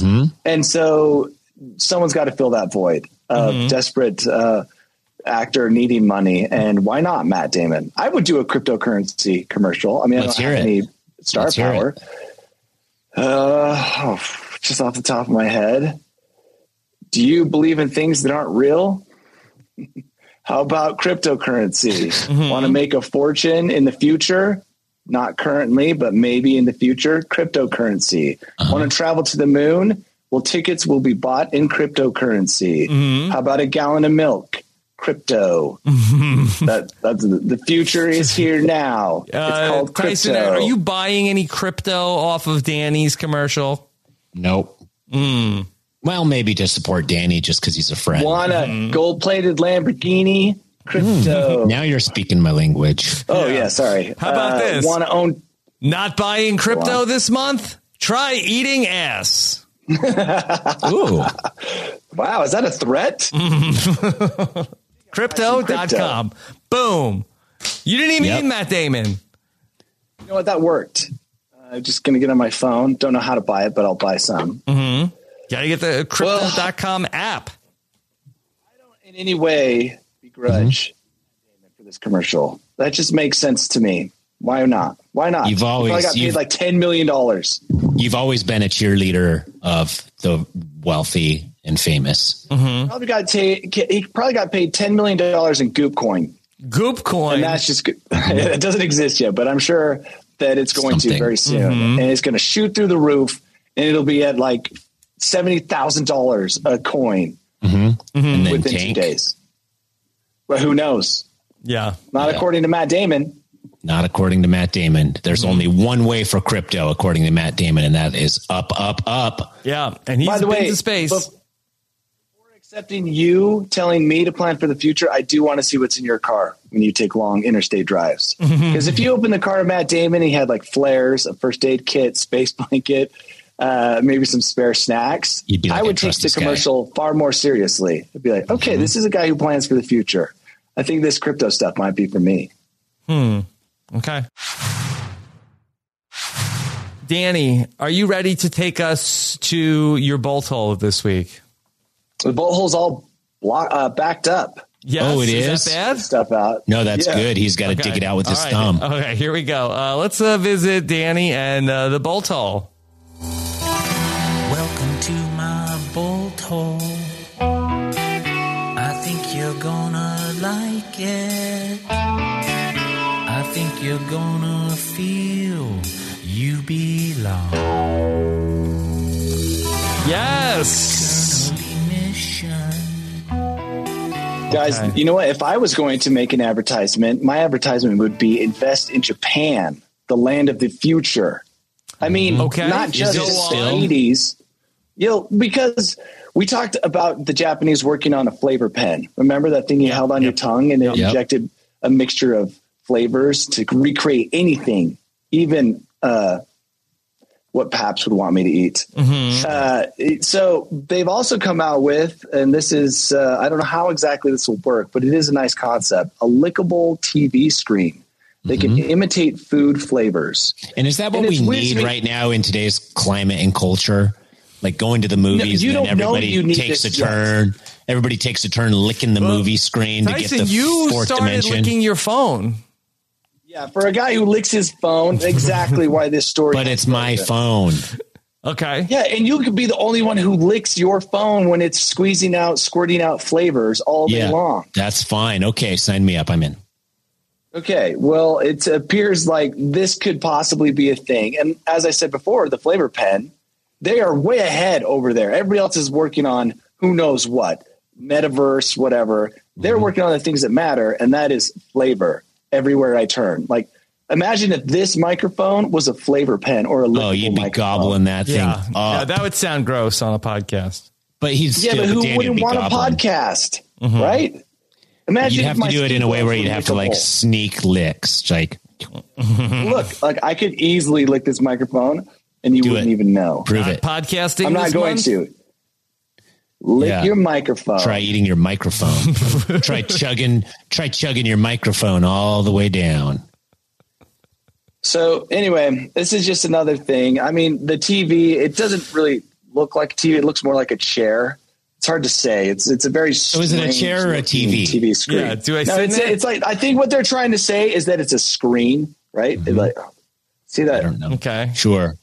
And so someone's got to fill that void of desperate uh, actor needing money. And why not Matt Damon? I would do a cryptocurrency commercial. I mean, Let's I don't hear have it. any star Let's hear power. Uh, oh, just off the top of my head, do you believe in things that aren't real? How about cryptocurrency? Want to make a fortune in the future? Not currently, but maybe in the future. Cryptocurrency. Want to travel to the moon? Well, tickets will be bought in cryptocurrency. How about a gallon of milk? Crypto. that, that's the, the future is here now. It's Uh, called Tyson, crypto. are you buying any crypto off of Danny's commercial? Nope. Well, maybe to support Danny just because he's a friend. Want a Mm-hmm. gold plated Lamborghini? Crypto. Now you're speaking my language. Oh yeah, sorry. How about this? Want to own? Not buying crypto this month? Try eating ass. Ooh. Wow, is that a threat? Crypto.com. Boom. You didn't even Yep. need Matt Damon. You know what? That worked. Uh, I'm just gonna get on my phone. Don't know how to buy it, but I'll buy some. Mm-hmm. Gotta get the crypto.com app. I don't in any way, begrudge for this commercial. That just makes sense to me. Why not? Why not? You've He probably always- got paid you've- like ten million dollars. You've always been a cheerleader of the wealthy and famous. Mm-hmm. Probably got ta- he probably got paid ten million dollars in Goop coin, Goop coin. and that's just it doesn't exist yet. But I'm sure that it's going to very soon, mm-hmm. and it's going to shoot through the roof, and it'll be at like seventy thousand dollars a coin mm-hmm. And then within tank. two days. But who knows? yeah. Not Yeah. according to Matt Damon. Not according to Matt Damon. There's only one way for crypto, according to Matt Damon, and that is up, up, up. Yeah. And he's By the been way, to space. bef- before accepting you telling me to plan for the future, I do want to see what's in your car when you take long interstate drives. Because if you open the car of Matt Damon, he had like flares, a first aid kit, space blanket, uh, maybe some spare snacks. Like, I I would take trust the this guy. commercial far more seriously. I'd be like, okay, this is a guy who plans for the future. I think this crypto stuff might be for me. Hmm. Okay. Danny, are you ready to take us to your bolt hole this week? The bolt hole's all block, uh, backed up. Yes. Oh, it is. is? that bad? Stuff out. No, that's Yeah. good. He's got to Okay. dig it out with his All right. thumb. Okay, here we go. Uh, let's uh, visit Danny and uh, the bolt hole. Welcome to my bolt hole. I think you're gonna like it. I think you're gonna feel you belong. Yes. Guys, Okay. you know what? If I was going to make an advertisement, my advertisement would be invest in Japan, the land of the future. I mean, Okay. not just the still? 80s. You know, because we talked about the Japanese working on a flavor pen. Remember that thing you held on your tongue and it Yep. injected a mixture of flavors to recreate anything, even uh, what Pabst would want me to eat. Uh, so they've also come out with, and this is, uh, I don't know how exactly this will work, but it is a nice concept a lickable TV screen. They can imitate food flavors. And is that what And we it's weird to need me- right now in today's climate and culture? Like going to the movies you and everybody takes a yet. turn. Everybody takes a turn licking the movie screen to get the you fourth started dimension. licking your phone. Yeah, for a guy who licks his phone, exactly why this story. but it's my phone. Okay. Yeah, and you could be the only one who licks your phone when it's squeezing out, squirting out flavors all day Yeah, long. that's fine. Okay, sign me up. I'm in. Okay, well, it appears like this could possibly be a thing. And as I said before, the flavor pen, they are way ahead over there. Everybody else is working on who knows what, metaverse, whatever. They're Mm-hmm. working on the things that matter, and that is flavor everywhere I turn. Like, imagine if this microphone was a flavor pen or a Oh, you'd be microphone. gobbling that thing Yeah. up. yeah. That would sound gross on a podcast. but he's Yeah, still, but who Danny would wouldn't be want gobbling. a podcast, mm-hmm. right? Imagine You'd if have my to do it in a speaker way where you'd have to like lickable. sneak licks. Like look like I could easily lick this microphone and you Do wouldn't it. even know. prove Not it. podcasting. I'm not this going month? to. Lick Yeah. your microphone. Try eating your microphone. try chugging. Try chugging your microphone all the way down. So anyway, this is just another thing. I mean, the TV, it doesn't really look like a TV. It looks more like a chair. It's hard to say. It's it's a very So is it a chair or a TV? TV screen. Yeah, do I no, sit it's, in it's like I think what they're trying to say is that it's a screen, right? It's Like, see Mm-hmm. I that? don't know. Okay. Sure.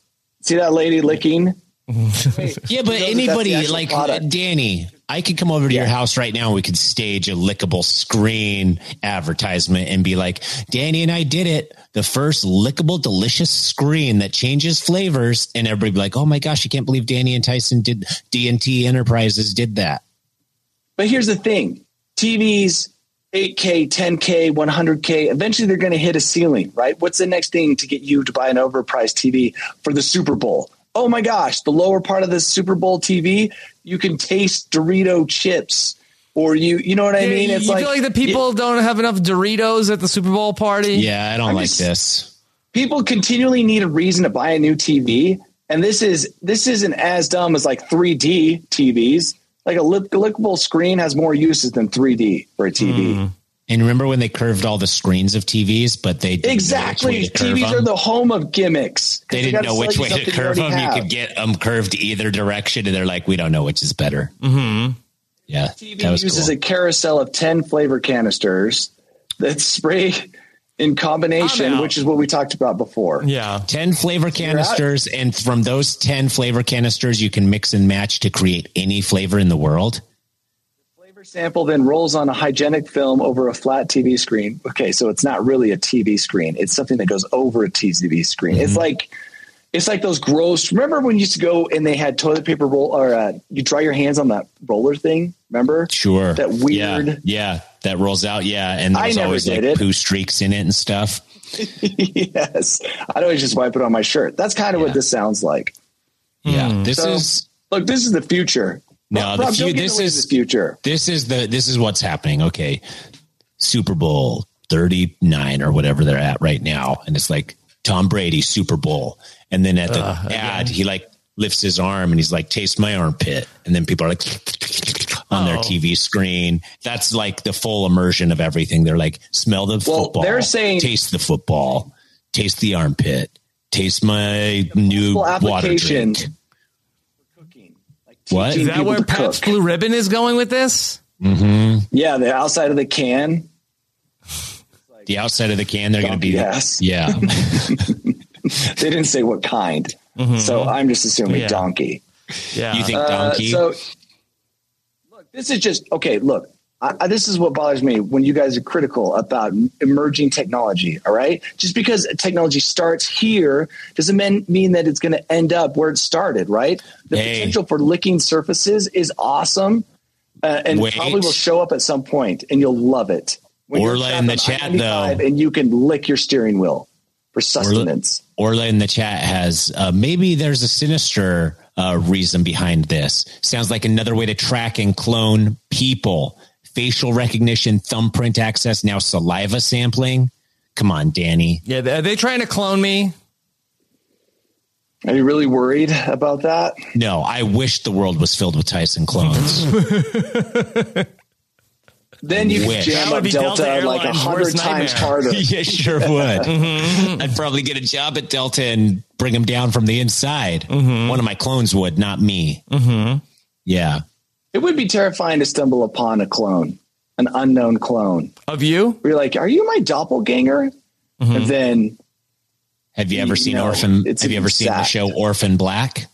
See that lady licking? Yeah, but Who knows if that's the anybody like product? Danny, I could come over to your house right now and we could stage a lickable screen advertisement and be like, Danny and I did it. The first lickable, delicious screen that changes flavors. And everybody be like, oh my gosh, I can't believe Danny and Tyson did DNT Enterprises did that. But here's the thing TVs, 8K, 10K, 100K, eventually they're going to hit a ceiling, right? What's the next thing to get you to buy an overpriced TV for the Super Bowl? Oh my gosh, the lower part of the Super Bowl TV, you can taste Dorito chips. Or you, you know what I mean? you It's feel like, like the people don't have enough Doritos at the Super Bowl party. Yeah, I don't I'm like just- this. people continually need a reason to buy a new TV, and this is this isn't as dumb as like 3D TVs. Like a lick, lickable screen has more uses than 3D for a TV. Hmm. And remember when they curved all the screens of TVs, but they didn't know which Exactly. way to curve TVs are the home of gimmicks. They didn't know which way to curve already them. You could get them curved either direction, and they're like, "We don't know which is better." Mm-hmm. Yeah, TV that was uses cool. a carousel of 10 flavor canisters that spray in combination, which is what we talked about before. Yeah. 10 flavor canisters and from those 10 flavor canisters you can mix and match to create any flavor in the world Flavor sample then rolls on a hygienic film over a flat TV screen. Okay, so it's not really a TV screen. It's something that goes over a TV screen. It's Mm-hmm. like it's like those gross. Remember when you used to go and they had toilet paper roll or uh, you dry your hands on that roller thing? Remember? sure That weird- yeah, yeah that rolls out yeah and there's never always like it. poo streaks in it and stuff yes. I'd always just wipe it on my shirt. That's kind of Yeah. what this sounds like. yeah this So- is Look, this is the future. No, Rob, the Rob, fu- don't get this is- the future. this is the this is what's happening. Okay. Super bowl 39 or whatever they're at right now. And it's like tom brady super bowl. And then at the uh, ad he like lifts his arm and he's like taste my armpit. And then people are like on their Oh. tv screen. That's like the full immersion of everything. They're like smell the Well, football. they're saying- taste the football. Taste the armpit. Taste my new water application drink. Cooking. Like What? teaching Is that where Pabst cook. Blue Ribbon is going with this? Yeah, the outside of the can. the outside of the can they're going to be Yes. yeah They didn't say what kind. So I'm just assuming Yeah. donkey. Yeah. you think Uh, donkey look, This is just okay. Look, I, this is what bothers me when you guys are critical about emerging technology. All right, just because technology starts here doesn't mean, mean that it's going to end up where it started. Right? The Hey. potential for licking surfaces is awesome, uh, and Wait. probably will show up at some point, and you'll love it. When Orla in the chat, though. And you can lick your steering wheel for sustenance. Orla in the chat has uh, maybe there's a sinister uh, reason behind this. Sounds like another way to track and clone people. Facial recognition, thumbprint access, now saliva sampling. Come on, Danny. Yeah, are they trying to clone me? Are you really worried about that? No, I wish the world was filled with Tyson clones. Then you Wish. can jam would up Delta, Delta like a hundred times harder. yeah, sure would. Mm-hmm. I'd probably get a job at Delta and bring them down from the inside. Mm-hmm. One of my clones would, not me. Mm-hmm. Yeah. It would be terrifying to stumble upon a clone, an unknown clone. Of you? Where you're like, "Are you my doppelganger?" And then Have you ever seen No, Orphan? it's Have you ever seen the show Orphan Black?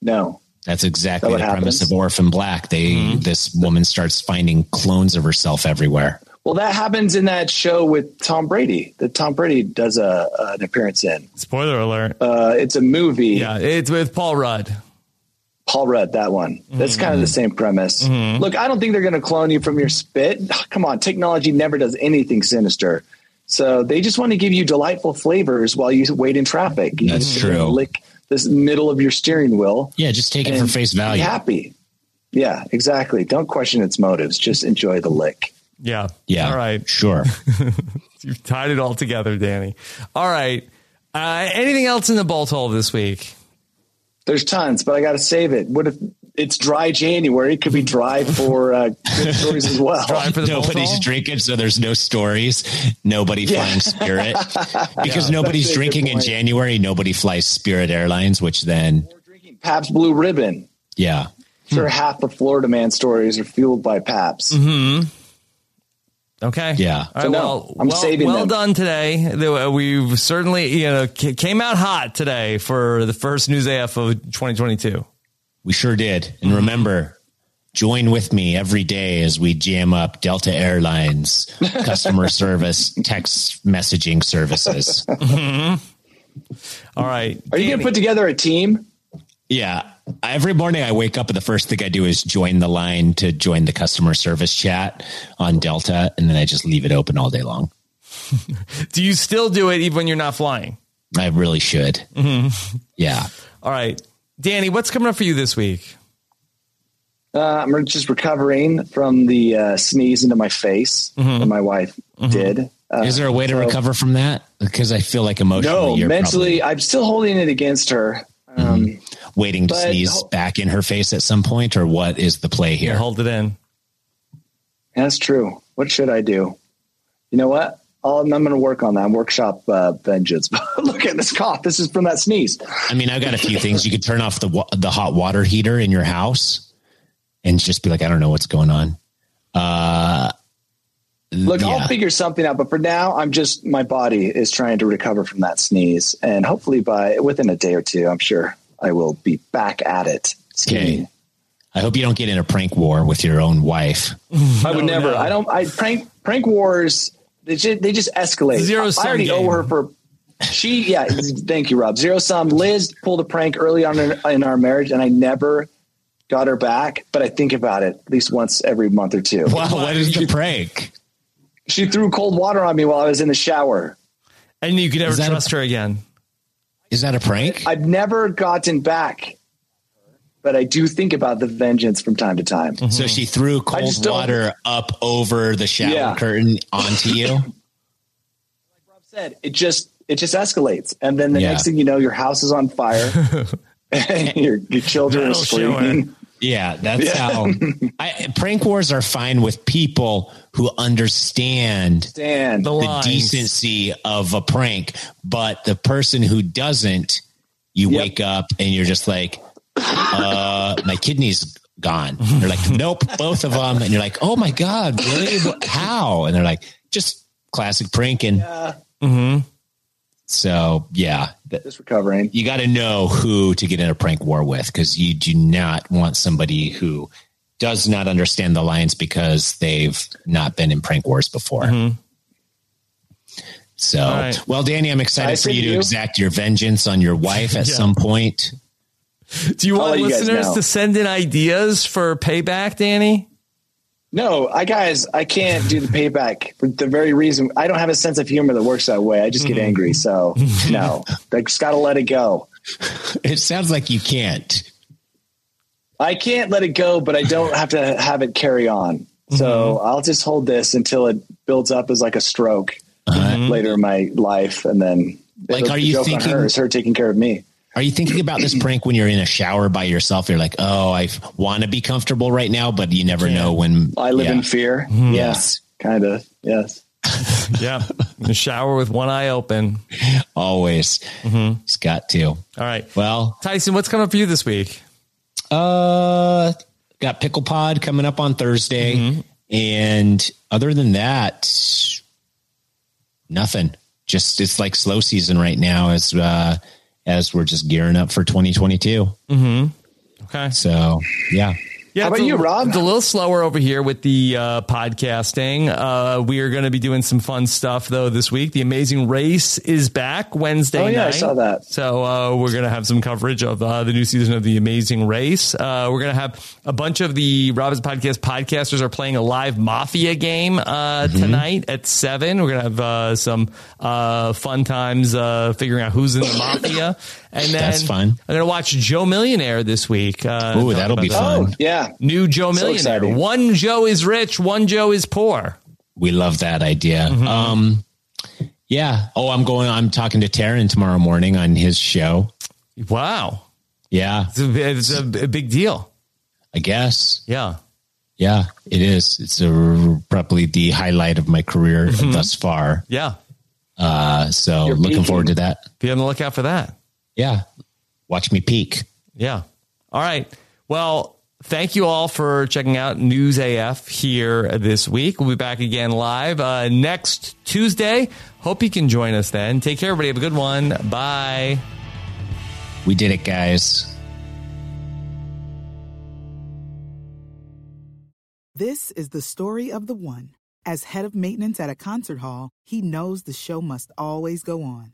no, That's exactly Is the that what premise of Orphan Black. They this woman starts finding clones of herself everywhere. well, that happens in that show with Tom Brady that Tom Brady does a an appearance in. Spoiler alert. Uh, it's a movie. yeah, it's with Paul Rudd. Paul Rudd, that one. That's kind of the same premise. Look, I don't think they're going to clone you from your spit. Come on, technology never does anything sinister. So they just want to give you delightful flavors while you wait in traffic. You That's true. Lick this middle of your steering wheel. Yeah, just take it for and face be value. happy. Yeah, exactly. Don't question its motives. Just enjoy the lick. Yeah. Yeah. All right. Sure. You've tied it all together, Danny. All right. Uh, anything else in the bolt hole this week? There's tons, but I got to save it. What if it's dry January? It could be dry for uh, good stories as well. Dry for the Nobody's hole? drinking, so there's no stories. Nobody flying Spirit because nobody's That's a good drinking in. January. Nobody flies Spirit Airlines, which then, Pabst Blue Ribbon. yeah, Sure, half the Florida man stories are fueled by Pabst. Okay. Yeah. All right. So no, well, I'm well, saving well them. done today. Uh, We've certainly, you know, came out hot today for the first news AF of 2022. we sure did. And remember, join with me every day as we jam up Delta Airlines customer service text messaging services. All right. Are you going to put together a team? Yeah. Every morning I wake up and the first thing I do is join the line to join the customer service chat on Delta. And then I just leave it open all day long. Do you still do it even when you're not flying? I really should. Yeah. All right. Danny, what's coming up for you this week? Uh, I'm just recovering from the uh, sneeze into my face that my wife did. Uh, Is there a way to so- recover from that? Because I feel like emotionally no, you're mentally, I'm still holding it against her. Um, probably waiting to but- sneeze back in her face at some point, or what is the play here? Hold it in. That's true. What should I do? You know what? I'll, I'm going to work on that. Workshop uh, vengeance. Look at this cough. This is from that sneeze. I mean, I've got a few things. You could turn off the wa- the hot water heater in your house and just be like, I don't know what's going on. Uh, Look, yeah. I'll figure something out. But for now, I'm just my body is trying to recover from that sneeze, and hopefully by within a day or two, I'm sure I will be back at it. Okay. I hope you don't get in a prank war with your own wife. I would never. no. I don't. I prank prank wars. They just, they just escalate. Zero I already game. owe her for. She yeah. thank you, Rob. Zero sum. Liz pulled a prank early on in, in our marriage, and I never got her back. But I think about it at least once every month or two. Wow, what is the prank? She threw cold water on me while I was in the shower. And you could never Is that a- trust her again. Is that a prank? I've never gotten back, but I do think about the vengeance from time to time. So she threw cold just don't- water up over the shower Yeah. curtain onto you. Like Rob said it just it just escalates, and then the Yeah. next thing you know, your house is on fire, and your your children are That'll show screaming. Yeah, that's how I, prank wars are fine with people who understand Stand. The the decency of a prank, but the person who doesn't, you Yep. wake up and you're just like, uh, my kidney's gone. They're like, nope, both of them. And you're like, oh my God, really? How? And they're like, just classic pranking. So yeah, th- just recovering. you got to know who to get in a prank war with because you do not want somebody who does not understand the lines because they've not been in prank wars before. Mm-hmm. So, right. well, Danny, I'm excited Nice for you to you. exact your vengeance on your wife at Yeah. some point. Do you I'll want let you listeners to send in ideas for payback, Danny? No, I guys, I can't do the payback for the very reason I don't have a sense of humor that works that way. I just get mm-hmm. angry. So no, I just got to let it go. It sounds like you can't. I can't let it go, but I don't have to have it carry on. So mm-hmm. I'll just hold this until it builds up as like a stroke uh-huh. later in my life, and then Like, are you thinking- her is her taking care of me? Are you thinking about this prank when you're in a shower by yourself? You're like, oh, I want to be comfortable right now, but you never know when. I live yeah. in fear. Yes, kind of. Yes. Yeah. In the shower with one eye open. Always. It's got to. All right. Well, Tyson, what's coming up for you this week? uh, got Pickle Pod coming up on Thursday. And other than that, nothing. Just it's like slow season right now as uh as we're just gearing up for 2022. Mm-hmm. Okay. So, yeah. Yeah, How about a- you, Rob? It's a little slower over here with the uh, podcasting. Uh, we are going to be doing some fun stuff though this week. The Amazing Race is back Wednesday Oh, yeah, I saw that. So uh, we're going to have some coverage of uh, the new season of the Amazing Race. Uh, we're going to have a bunch of the Robbins Podcast podcasters are playing a live Mafia game uh, Mm-hmm. tonight at seven. We're going to have uh, some uh, fun times uh, figuring out who's in the Mafia. And then That's fun. I'm going to watch Joe Millionaire this week. Uh, Ooh, that'll be that. fun. Oh, yeah. New Joe So Millionaire. exciting. one Joe is rich, one Joe is poor. We love that idea. Um, yeah. Oh, I'm going, I'm talking to Taryn tomorrow morning on his show. Wow. Yeah, It's a, it's a, a big deal. I guess. Yeah. Yeah, it is. It's a, probably the highlight of my career thus far. Yeah. Uh, so You're looking peaking. forward to that. Be on the lookout for that. Yeah. Watch me peak. Yeah. All right. Well, thank you all for checking out News AF here this week. We'll be back again live uh, next Tuesday. Hope you can join us then. Take care, everybody. Have a good one. Bye. We did it, guys. This is the story of the one. As head of maintenance at a concert hall, he knows the show must always go on.